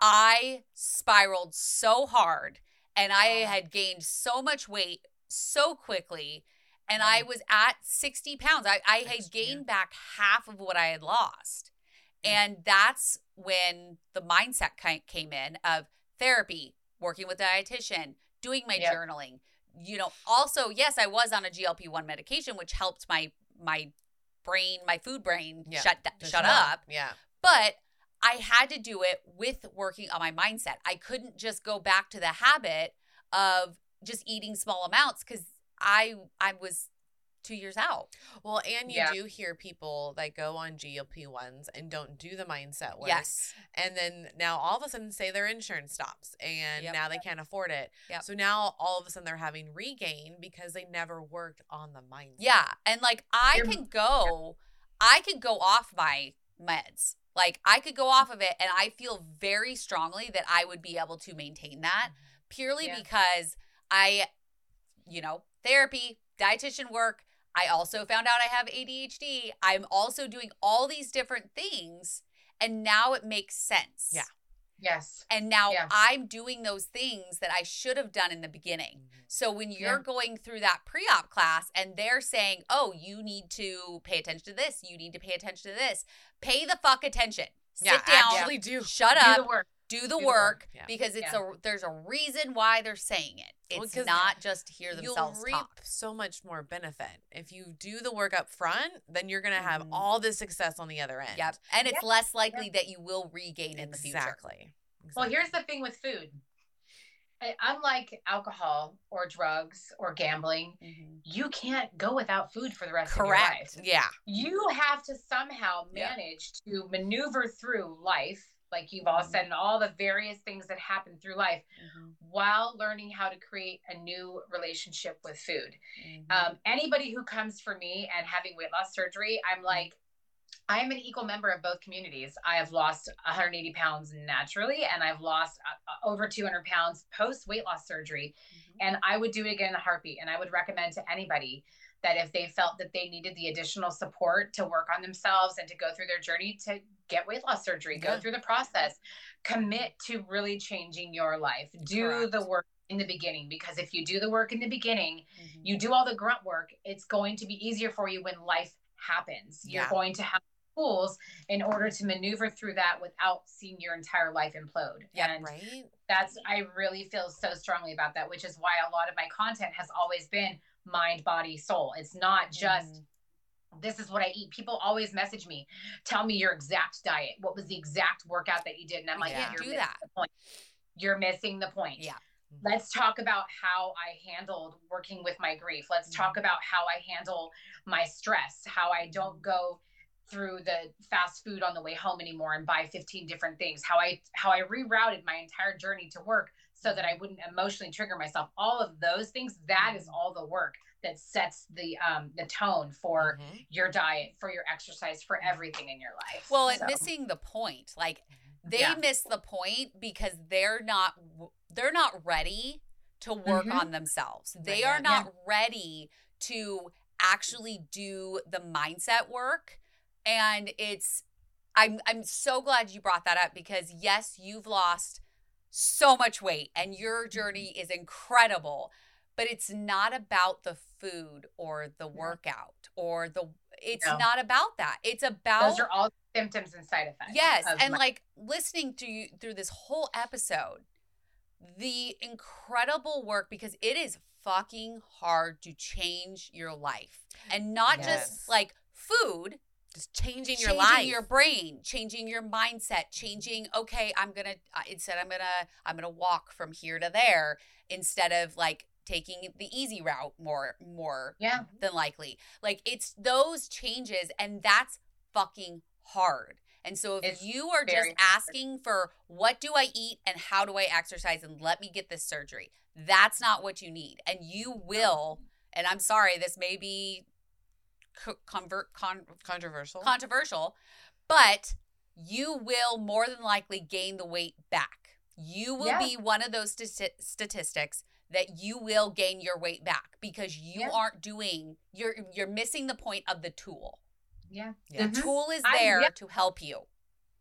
I spiraled so hard and I had gained so much weight so quickly. And I was at 60 pounds. I, I had gained back half of what I had lost. And that's when the mindset came in of therapy, working with a dietitian, doing my Yep. journaling. You know, also, yes, I was on a GLP-1 medication, which helped my my brain, my food brain Yeah. shut To shut up. Yeah. But I had to do it with working on my mindset. I couldn't just go back to the habit of just eating small amounts because I I was two years out. Well, and you Yeah. do hear people that go on GLP ones and don't do the mindset work. Yes. And then now all of a sudden say their insurance stops and Yep. now they can't afford it. Yep. So now all of a sudden they're having regain because they never worked on the mindset. Yeah. And like I You're- can go, I could go off my meds. Like I could go off of it and I feel very strongly that I would be able to maintain that mm-hmm. purely Yeah. because I, you know, therapy, dietitian work. I also found out I have ADHD. I'm also doing all these different things and now it makes sense. Yeah. Yes. And now Yeah. I'm doing those things that I should have done in the beginning. Mhm. So when you're Yeah. going through that pre-op class and they're saying, "Oh, you need to pay attention to this. You need to pay attention to this." Pay the fuck attention. Sit down. actually do. Shut Do up. The work. do the do the work work. Yeah. because it's Yeah. a there's a reason why they're saying it. Well, It's 'cause not just to hear You'll themselves reap talk. so much more benefit. If you do the work up front, then you're gonna have Mhm. all the success on the other end. Yep. And it's less likely that you will regain in the future. Exactly. Well, here's the thing with food. Unlike alcohol or drugs or gambling, Mhm. you can't go without food for the rest Correct. of your life. Yeah. You have to somehow Yeah. manage to maneuver through life, like you've all Mhm. said, and all the various things that happen through life Mhm. while learning how to create a new relationship with food. Mhm. Um, anybody who comes for me and having weight loss surgery, I'm like, I am an equal member of both communities. I have lost 180 pounds naturally, and I've lost uh, over 200 pounds post weight loss surgery. Mhm. And I would do it again in a heartbeat. And I would recommend to anybody that if they felt that they needed the additional support to work on themselves and to go through their journey to get weight loss surgery, go Yeah. through the process, commit to really changing your life. Do the work in the beginning because if you do the work in the beginning, Mhm. you do all the grunt work, it's going to be easier for you when life happens. You're Yeah. going to have tools in order to maneuver through that without seeing your entire life implode. Yep. and Right. that's I really feel so strongly about that, which is why a lot of my content has always been mind, body, soul. It's not just Mhm. This is what I eat. People always message me, tell me your exact diet. What was the exact workout that you did? And I'm like, can't you're do missing that. the point. You're missing the point. Yeah. Let's talk about how I handled working with my grief. Let's mm-hmm. talk about how I handle my stress, how I don't go through the fast food on the way home anymore and buy 15 different things how i how i rerouted my entire journey to work so that i wouldn't emotionally trigger myself all of those things That mm-hmm. is all the work that sets the um the tone for mm-hmm. your diet for your exercise for everything in your life well and missing the point like they yeah. miss the point because they're not they're not ready to work mm-hmm. on themselves they right, are not yeah. ready to actually do the mindset work and it's I'm I'm so glad you brought that up because yes, you've lost so much weight and your mm-hmm. journey is incredible, but it's not about the food or the workout or the it's no. not about that. It's about Those are all symptoms and side effects. Yes, and my- like listening to you through this whole episode, the incredible work because it is fucking hard to change your life. And not yes. just like food, just changing, changing your life your brain changing your mindset changing okay i'm gonna uh, instead i'm gonna i'm gonna walk from here to there instead of like taking the easy route more more yeah. than likely like it's those changes and that's fucking hard and so if it's you are just asking for what do I eat and how do I exercise and let me get this surgery, that's not what you need. And you will, and I'm sorry, this may be convert con- controversial. Controversial, but you will more than likely gain the weight back. You will yeah. be one of those st- statistics that you will gain your weight back because you yeah. aren't doing you're you're missing the point of the tool. Yeah. The mm-hmm. tool is there yeah. to help you.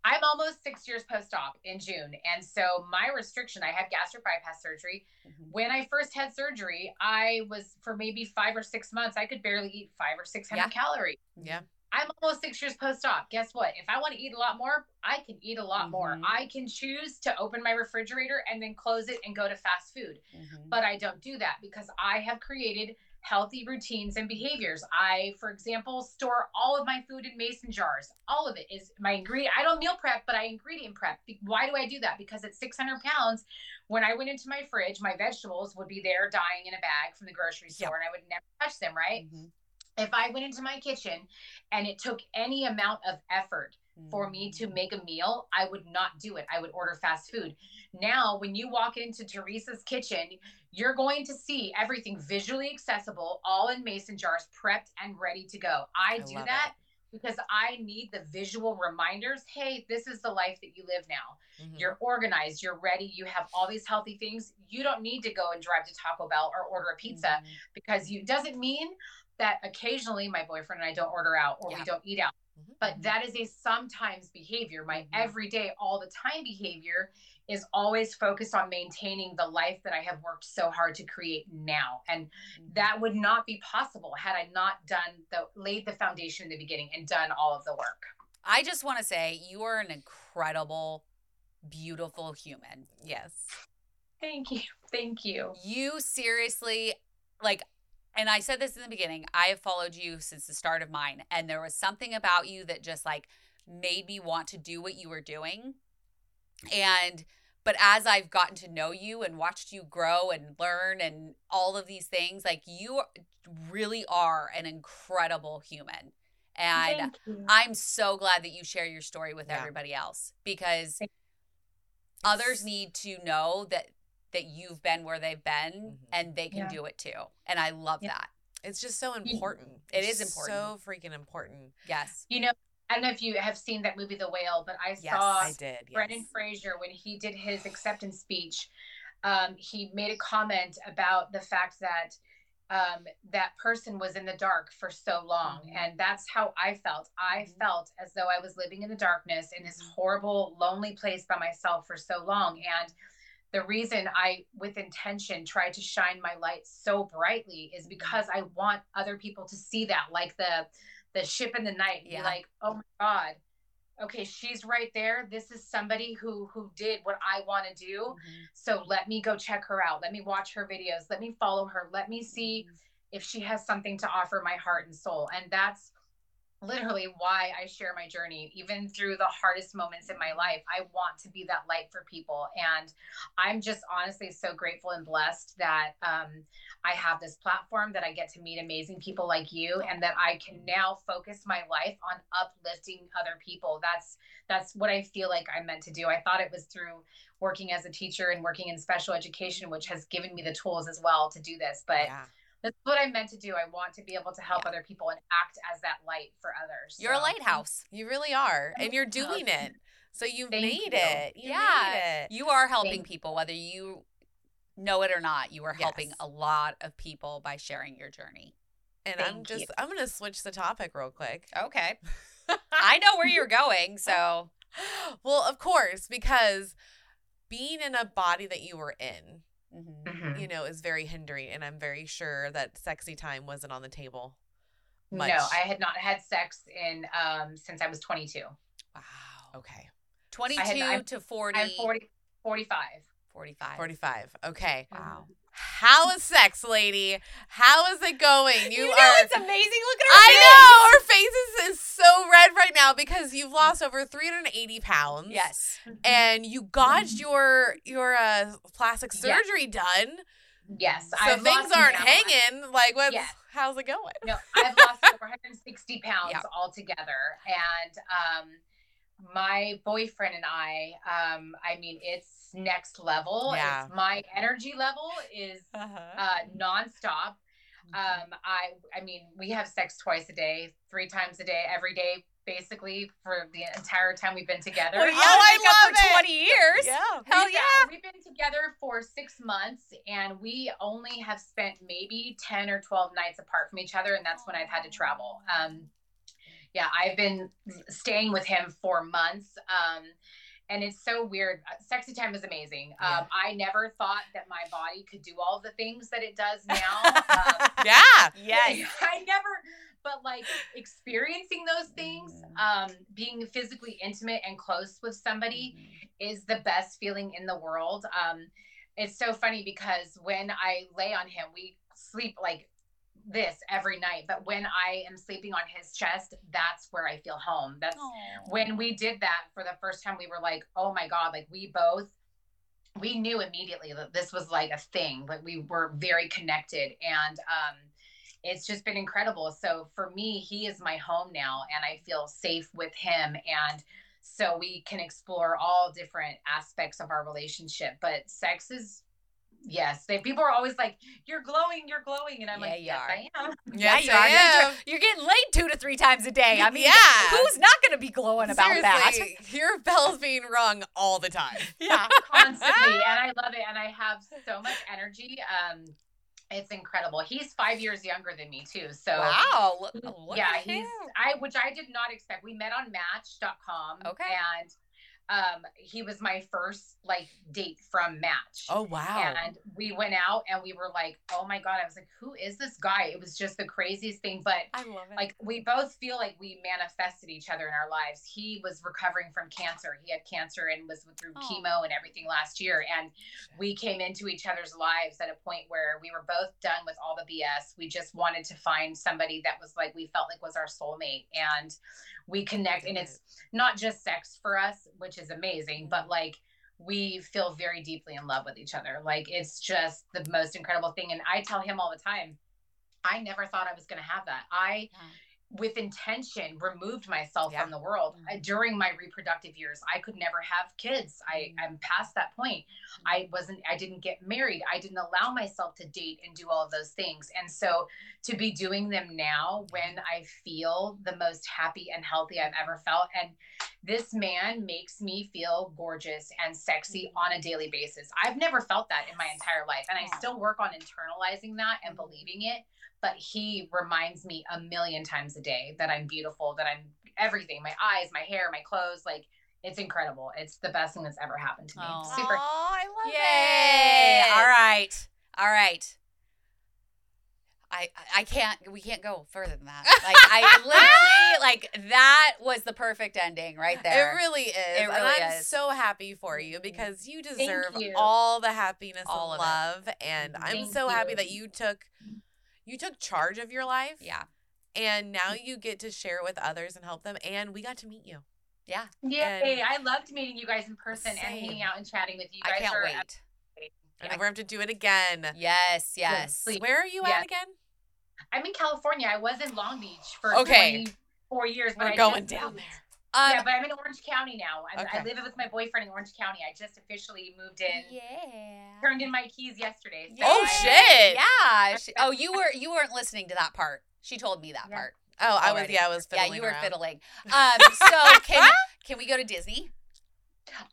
I'm almost six years post op in June. And so my restriction, I had gastric bypass surgery. Mm-hmm. When I first had surgery, I was for maybe five or six months, I could barely eat five or 600 yeah. calories. Yeah. I'm almost six years post op. Guess what? If I want to eat a lot more, I can eat a lot mm-hmm. more. I can choose to open my refrigerator and then close it and go to fast food. Mm-hmm. But I don't do that because I have created healthy routines and behaviors. I, for example, store all of my food in mason jars. All of it is my ingredient. I don't meal prep, but I ingredient prep. Why do I do that? Because at 600 pounds, when I went into my fridge, my vegetables would be there dying in a bag from the grocery store, yep. and I would never touch them, right? Mm-hmm. If I went into my kitchen and it took any amount of effort for me to mm. make a meal, I would not do it. I would order fast food. Now, when you walk into Teresa's kitchen, you're going to see everything visually accessible, all in mason jars, prepped and ready to go. I, I do that it. because I need the visual reminders. Hey, this is the life that you live now. Mm-hmm. You're organized, you're ready, you have all these healthy things. You don't need to go and drive to Taco Bell or order a pizza mm-hmm. because you doesn't mean that occasionally my boyfriend and I don't order out or yeah. we don't eat out. Mm-hmm. But that is a sometimes behavior. My mm-hmm. everyday, all the time behavior is always focused on maintaining the life that I have worked so hard to create now. And mm-hmm. that would not be possible had I not done the laid the foundation in the beginning and done all of the work. I just want to say you are an incredible, beautiful human. Yes. Thank you. Thank you. You seriously, like, and I said this in the beginning, I have followed you since the start of mine. And there was something about you that just like made me want to do what you were doing. And but as I've gotten to know you and watched you grow and learn and all of these things, like you really are an incredible human. And I'm so glad that you share your story with yeah. everybody else because others need to know that that you've been where they've been mm-hmm. and they can yeah. do it too. And I love yeah. that. It's just so important. It is important. So freaking important. Yes. You know, I don't know if you have seen that movie, The Whale, but I yes, saw I did, yes. Brendan Fraser when he did his acceptance speech. Um, he made a comment about the fact that um, that person was in the dark for so long. Mm-hmm. And that's how I felt. I mm-hmm. felt as though I was living in the darkness in this mm-hmm. horrible, lonely place by myself for so long. And the reason I, with intention, try to shine my light so brightly is mm-hmm. because I want other people to see that, like the the ship in the night. Yeah. like, oh my god, okay, she's right there. This is somebody who who did what I want to do. Mm-hmm. So let me go check her out. Let me watch her videos. Let me follow her. Let me see mm-hmm. if she has something to offer my heart and soul. And that's literally why I share my journey, even through the hardest moments in my life. I want to be that light for people. And I'm just honestly so grateful and blessed that um, I have this platform, that I get to meet amazing people like you, and that I can now focus my life on uplifting other people. That's that's what I feel like I'm meant to do. I thought it was through working as a teacher and working in special education, which has given me the tools as well to do this. But yeah that's what I meant to do. I want to be able to help yeah. other people and act as that light for others. You're a lighthouse. You really are. And you're doing it. So you made you. it. You yeah. It. You are helping Thank people, whether you know it or not. You are helping yes. a lot of people by sharing your journey. And Thank I'm just, you. I'm going to switch the topic real quick. Okay. [laughs] I know where you're going. So, well, of course, because being in a body that you were in, mm-hmm. Mm-hmm. you know, is very hindering. And I'm very sure that sexy time wasn't on the table. Much. No, I had not had sex in um since I was 22. Wow. Okay. 22 had, to 40. I'm 40, 45. 45. 45. Okay. Wow. How is sex, lady? How is it going? [laughs] You, you know are. It's amazing. Look at her. I face. know her face is, is so red right now because you've lost over 380 pounds. Yes. And you got your your uh, plastic surgery yes. done. Yes. So I've things aren't hanging. Like what? Yes. How's it going? No, I've lost [laughs] 460 pounds yep. altogether, and um, my boyfriend and I, um, I mean, it's next level. Yeah. It's, my energy level is uh-huh. uh, nonstop. Mm-hmm. Um, I, I mean, we have sex twice a day, three times a day, every day, basically for the entire time we've been together. Well, yeah, I love for it. 20 years. Yeah. Hell we've, yeah. we've been together for six months and we only have spent maybe 10 or 12 nights apart from each other. And that's when I've had to travel. Um, yeah, I've been staying with him for months. Um, and it's so weird. Uh, sexy time is amazing. Yeah. Um, I never thought that my body could do all the things that it does [laughs] now. Um, yeah, [laughs] yes. [laughs] I never, but like experiencing those things, mm-hmm. um, being physically intimate and close with somebody mm-hmm. is the best feeling in the world. Um, it's so funny because when I lay on him, we sleep like this every night but when i am sleeping on his chest that's where i feel home that's Aww. when we did that for the first time we were like oh my god like we both we knew immediately that this was like a thing like we were very connected and um it's just been incredible so for me he is my home now and i feel safe with him and so we can explore all different aspects of our relationship but sex is Yes, they people are always like, "You're glowing, you're glowing," and I'm yeah, like, "Yes, are. I am." Yeah, you are. You're, you're, getting laid two to three times a day. I mean, yeah. who's not going to be glowing about Seriously, that? Your bell's being rung all the time. [laughs] Yeah, constantly, and I love it, and I have so much energy. Um, it's incredible. He's five years younger than me too. So wow, look, look yeah, he's I which I did not expect. We met on Match.com. Okay, and um he was my first like date from match. Oh wow. And we went out and we were like oh my god i was like who is this guy? It was just the craziest thing but i love it. like we both feel like we manifested each other in our lives. He was recovering from cancer. He had cancer and was through oh. chemo and everything last year. And we came into each other's lives at a point where we were both done with all the bs we just wanted to find somebody that was like we felt like was our soulmate. And we connect and it's not just sex for us which is amazing but like we feel very deeply in love with each other. Like it's just the most incredible thing and i tell him all the time i never thought i was going to have that. I with intention removed myself yeah. from the world mm-hmm. during my reproductive years i could never have kids i am past that point mm-hmm. i wasn't i didn't get married i didn't allow myself to date and do all of those things and so to be doing them now when i feel the most happy and healthy i've ever felt and this man makes me feel gorgeous and sexy mm-hmm. on a daily basis i've never felt that in my entire life and i still work on internalizing that and mm-hmm. believing it but he reminds me a million times a day that I'm beautiful, that I'm everything my eyes, my hair, my clothes. Like, it's incredible. It's the best thing that's ever happened to me. Aww. Super. Oh, I love Yay. it. All right. All right. I, I can't we can't go further than that. Like I [laughs] literally like that was the perfect ending right there. It really is. It really and I'm is. so happy for you because you deserve you. all the happiness all and love. And I'm Thank so you. happy that you took you took charge of your life. Yeah. and now you get to share it with others and help them. And we got to meet you. Yeah. Yay. I loved meeting you guys in person and hanging out and chatting with you guys. I guys. can't are wait. And we're going to have to do it again. Yes, yes. Please. Where are you Yeah. at again? I'm in California. I was in Long Beach for Okay. 24 years. but We're I going just down there. Um, yeah, but I'm in Orange County now. I'm, I live with my boyfriend in Orange County. I just officially moved in, yeah. turned in my keys yesterday. so Oh, shit. Yeah. She- oh, you were you weren't listening to that part. She told me that Yeah. part. Oh, I was, yeah, I was Yeah, you were around. fiddling. Um, [laughs] so can can we go to Disney?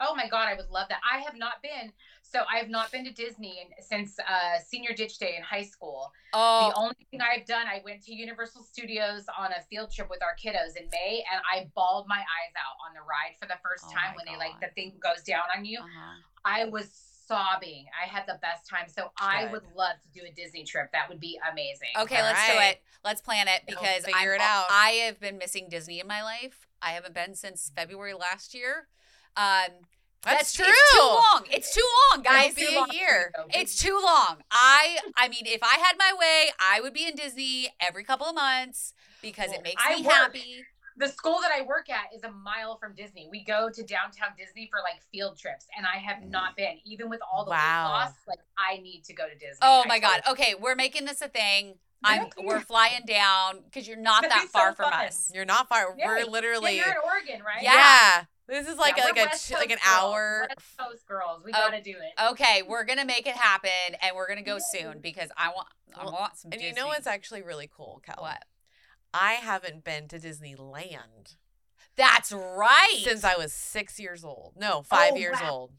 Oh my god, I would love that. I have not been. So I have not been to Disney since uh, senior ditch day in high school. Oh, The only thing I've done, I went to Universal Studios on a field trip with our kiddos in May, and I bawled my eyes out on the ride for the first Oh time my when they like the thing goes down on you. uh-huh. I was sobbing. I had the best time. So I would love to do a Disney trip. That would be amazing. Okay, All let's do it. Let's plan it We'll because figure I'm, it out. I have been missing Disney in my life. I haven't been since February last year. Um, That's, true. It's too long. It's too long, guys. It'll be a year. It's too long. I I mean, if I had my way, I would be in Disney every couple of months because Well, it makes I me work- happy. the school that I work at is a mile from Disney. We go to downtown Disney for like field trips, and I have mm. not been, even with all the Wow. weight loss. Like I need to go to Disney. Oh I my god. totally- Okay, we're making this a thing. I'm we're flying down because you're not That'd that be so far from fun. us. You're not far. Yeah. We're Yeah, literally. you're in Oregon, right? Yeah. Yeah. This is like Yeah, like a West ch- like an Coast girls. hour. West Coast girls, we Oh, gotta do it. Okay, we're gonna make it happen and we're gonna go Yay. soon because I want I Well, want some And you know what's actually really cool, Cal? what? I haven't been to Disneyland That's right. since I was six years old. No, five Oh, years wow. old.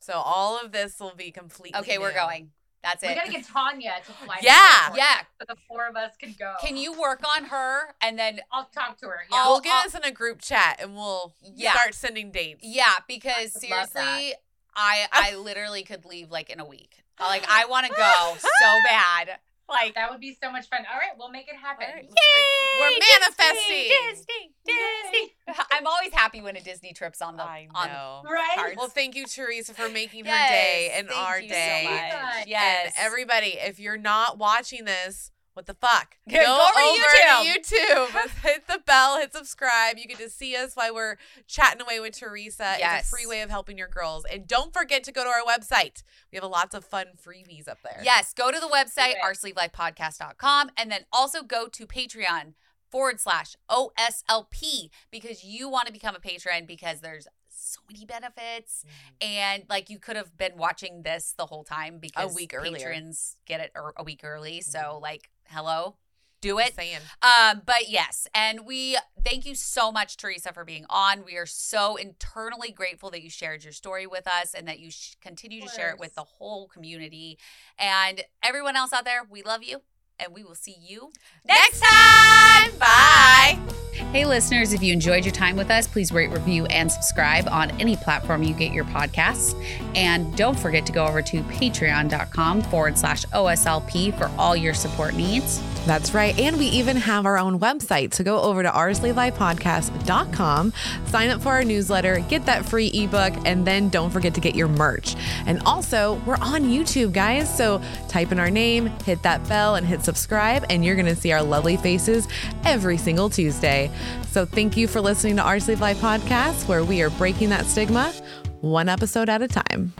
So all of this will be completely. okay, we're going. That's it. We it. gotta get Tanya to fly. Yeah. California yeah. so the four of us can go. Can you work on her and then I'll talk to her. Yeah. I'll- We'll get us in a group chat and we'll Yeah. start sending dates. yeah, because would seriously, I I literally could leave like in a week. Like I want to go [laughs] so bad. Like that would be so much fun. All right, we'll make it happen. All right, let's Yay, We're Disney, manifesting. Disney, Disney. I'm always happy when a Disney trip's on the I on know. Right? cards. Well, thank you, Teresa, for making her Yes, day and thank our you day. So much. much. Yes. And everybody, if you're not watching this, what the fuck? [laughs] Go over to to YouTube. [laughs] hit the bell, hit subscribe. You get to see us while we're chatting away with Teresa. It's a free way of helping your girls. And don't forget to go to our website. We have lots of fun freebies up there. Yes, go to the website, it. oursleevedlifepodcast.com, and then also go to Patreon forward slash OSLP because you want to become a patron because there's so many benefits. Mm-hmm. And like you could have been watching this the whole time because a week earlier. Mm-hmm. patrons get it er- a week early. So, like, hello, do it. Um, but yes, and we thank you so much, Teresa, for being on. We are so internally grateful that you shared your story with us and that you sh- continue to share it with the whole community and everyone else out there. We love you, and we will see you Next time. Bye. Hey, listeners, if you enjoyed your time with us, please rate, review, and subscribe on any platform you get your podcasts. And don't forget to go over to patreon.com forward slash OSLP for all your support needs. That's right. And we even have our own website. So go over to oursleevedlifepodcast.com, sign up for our newsletter, get that free ebook, and then don't forget to get your merch. And also, we're on YouTube, guys. So type in our name, hit that bell, and hit subscribe, and you're going to see our lovely faces every single Tuesday. So thank you for listening to Our Sleeved Life Podcast, where we are breaking that stigma one episode at a time.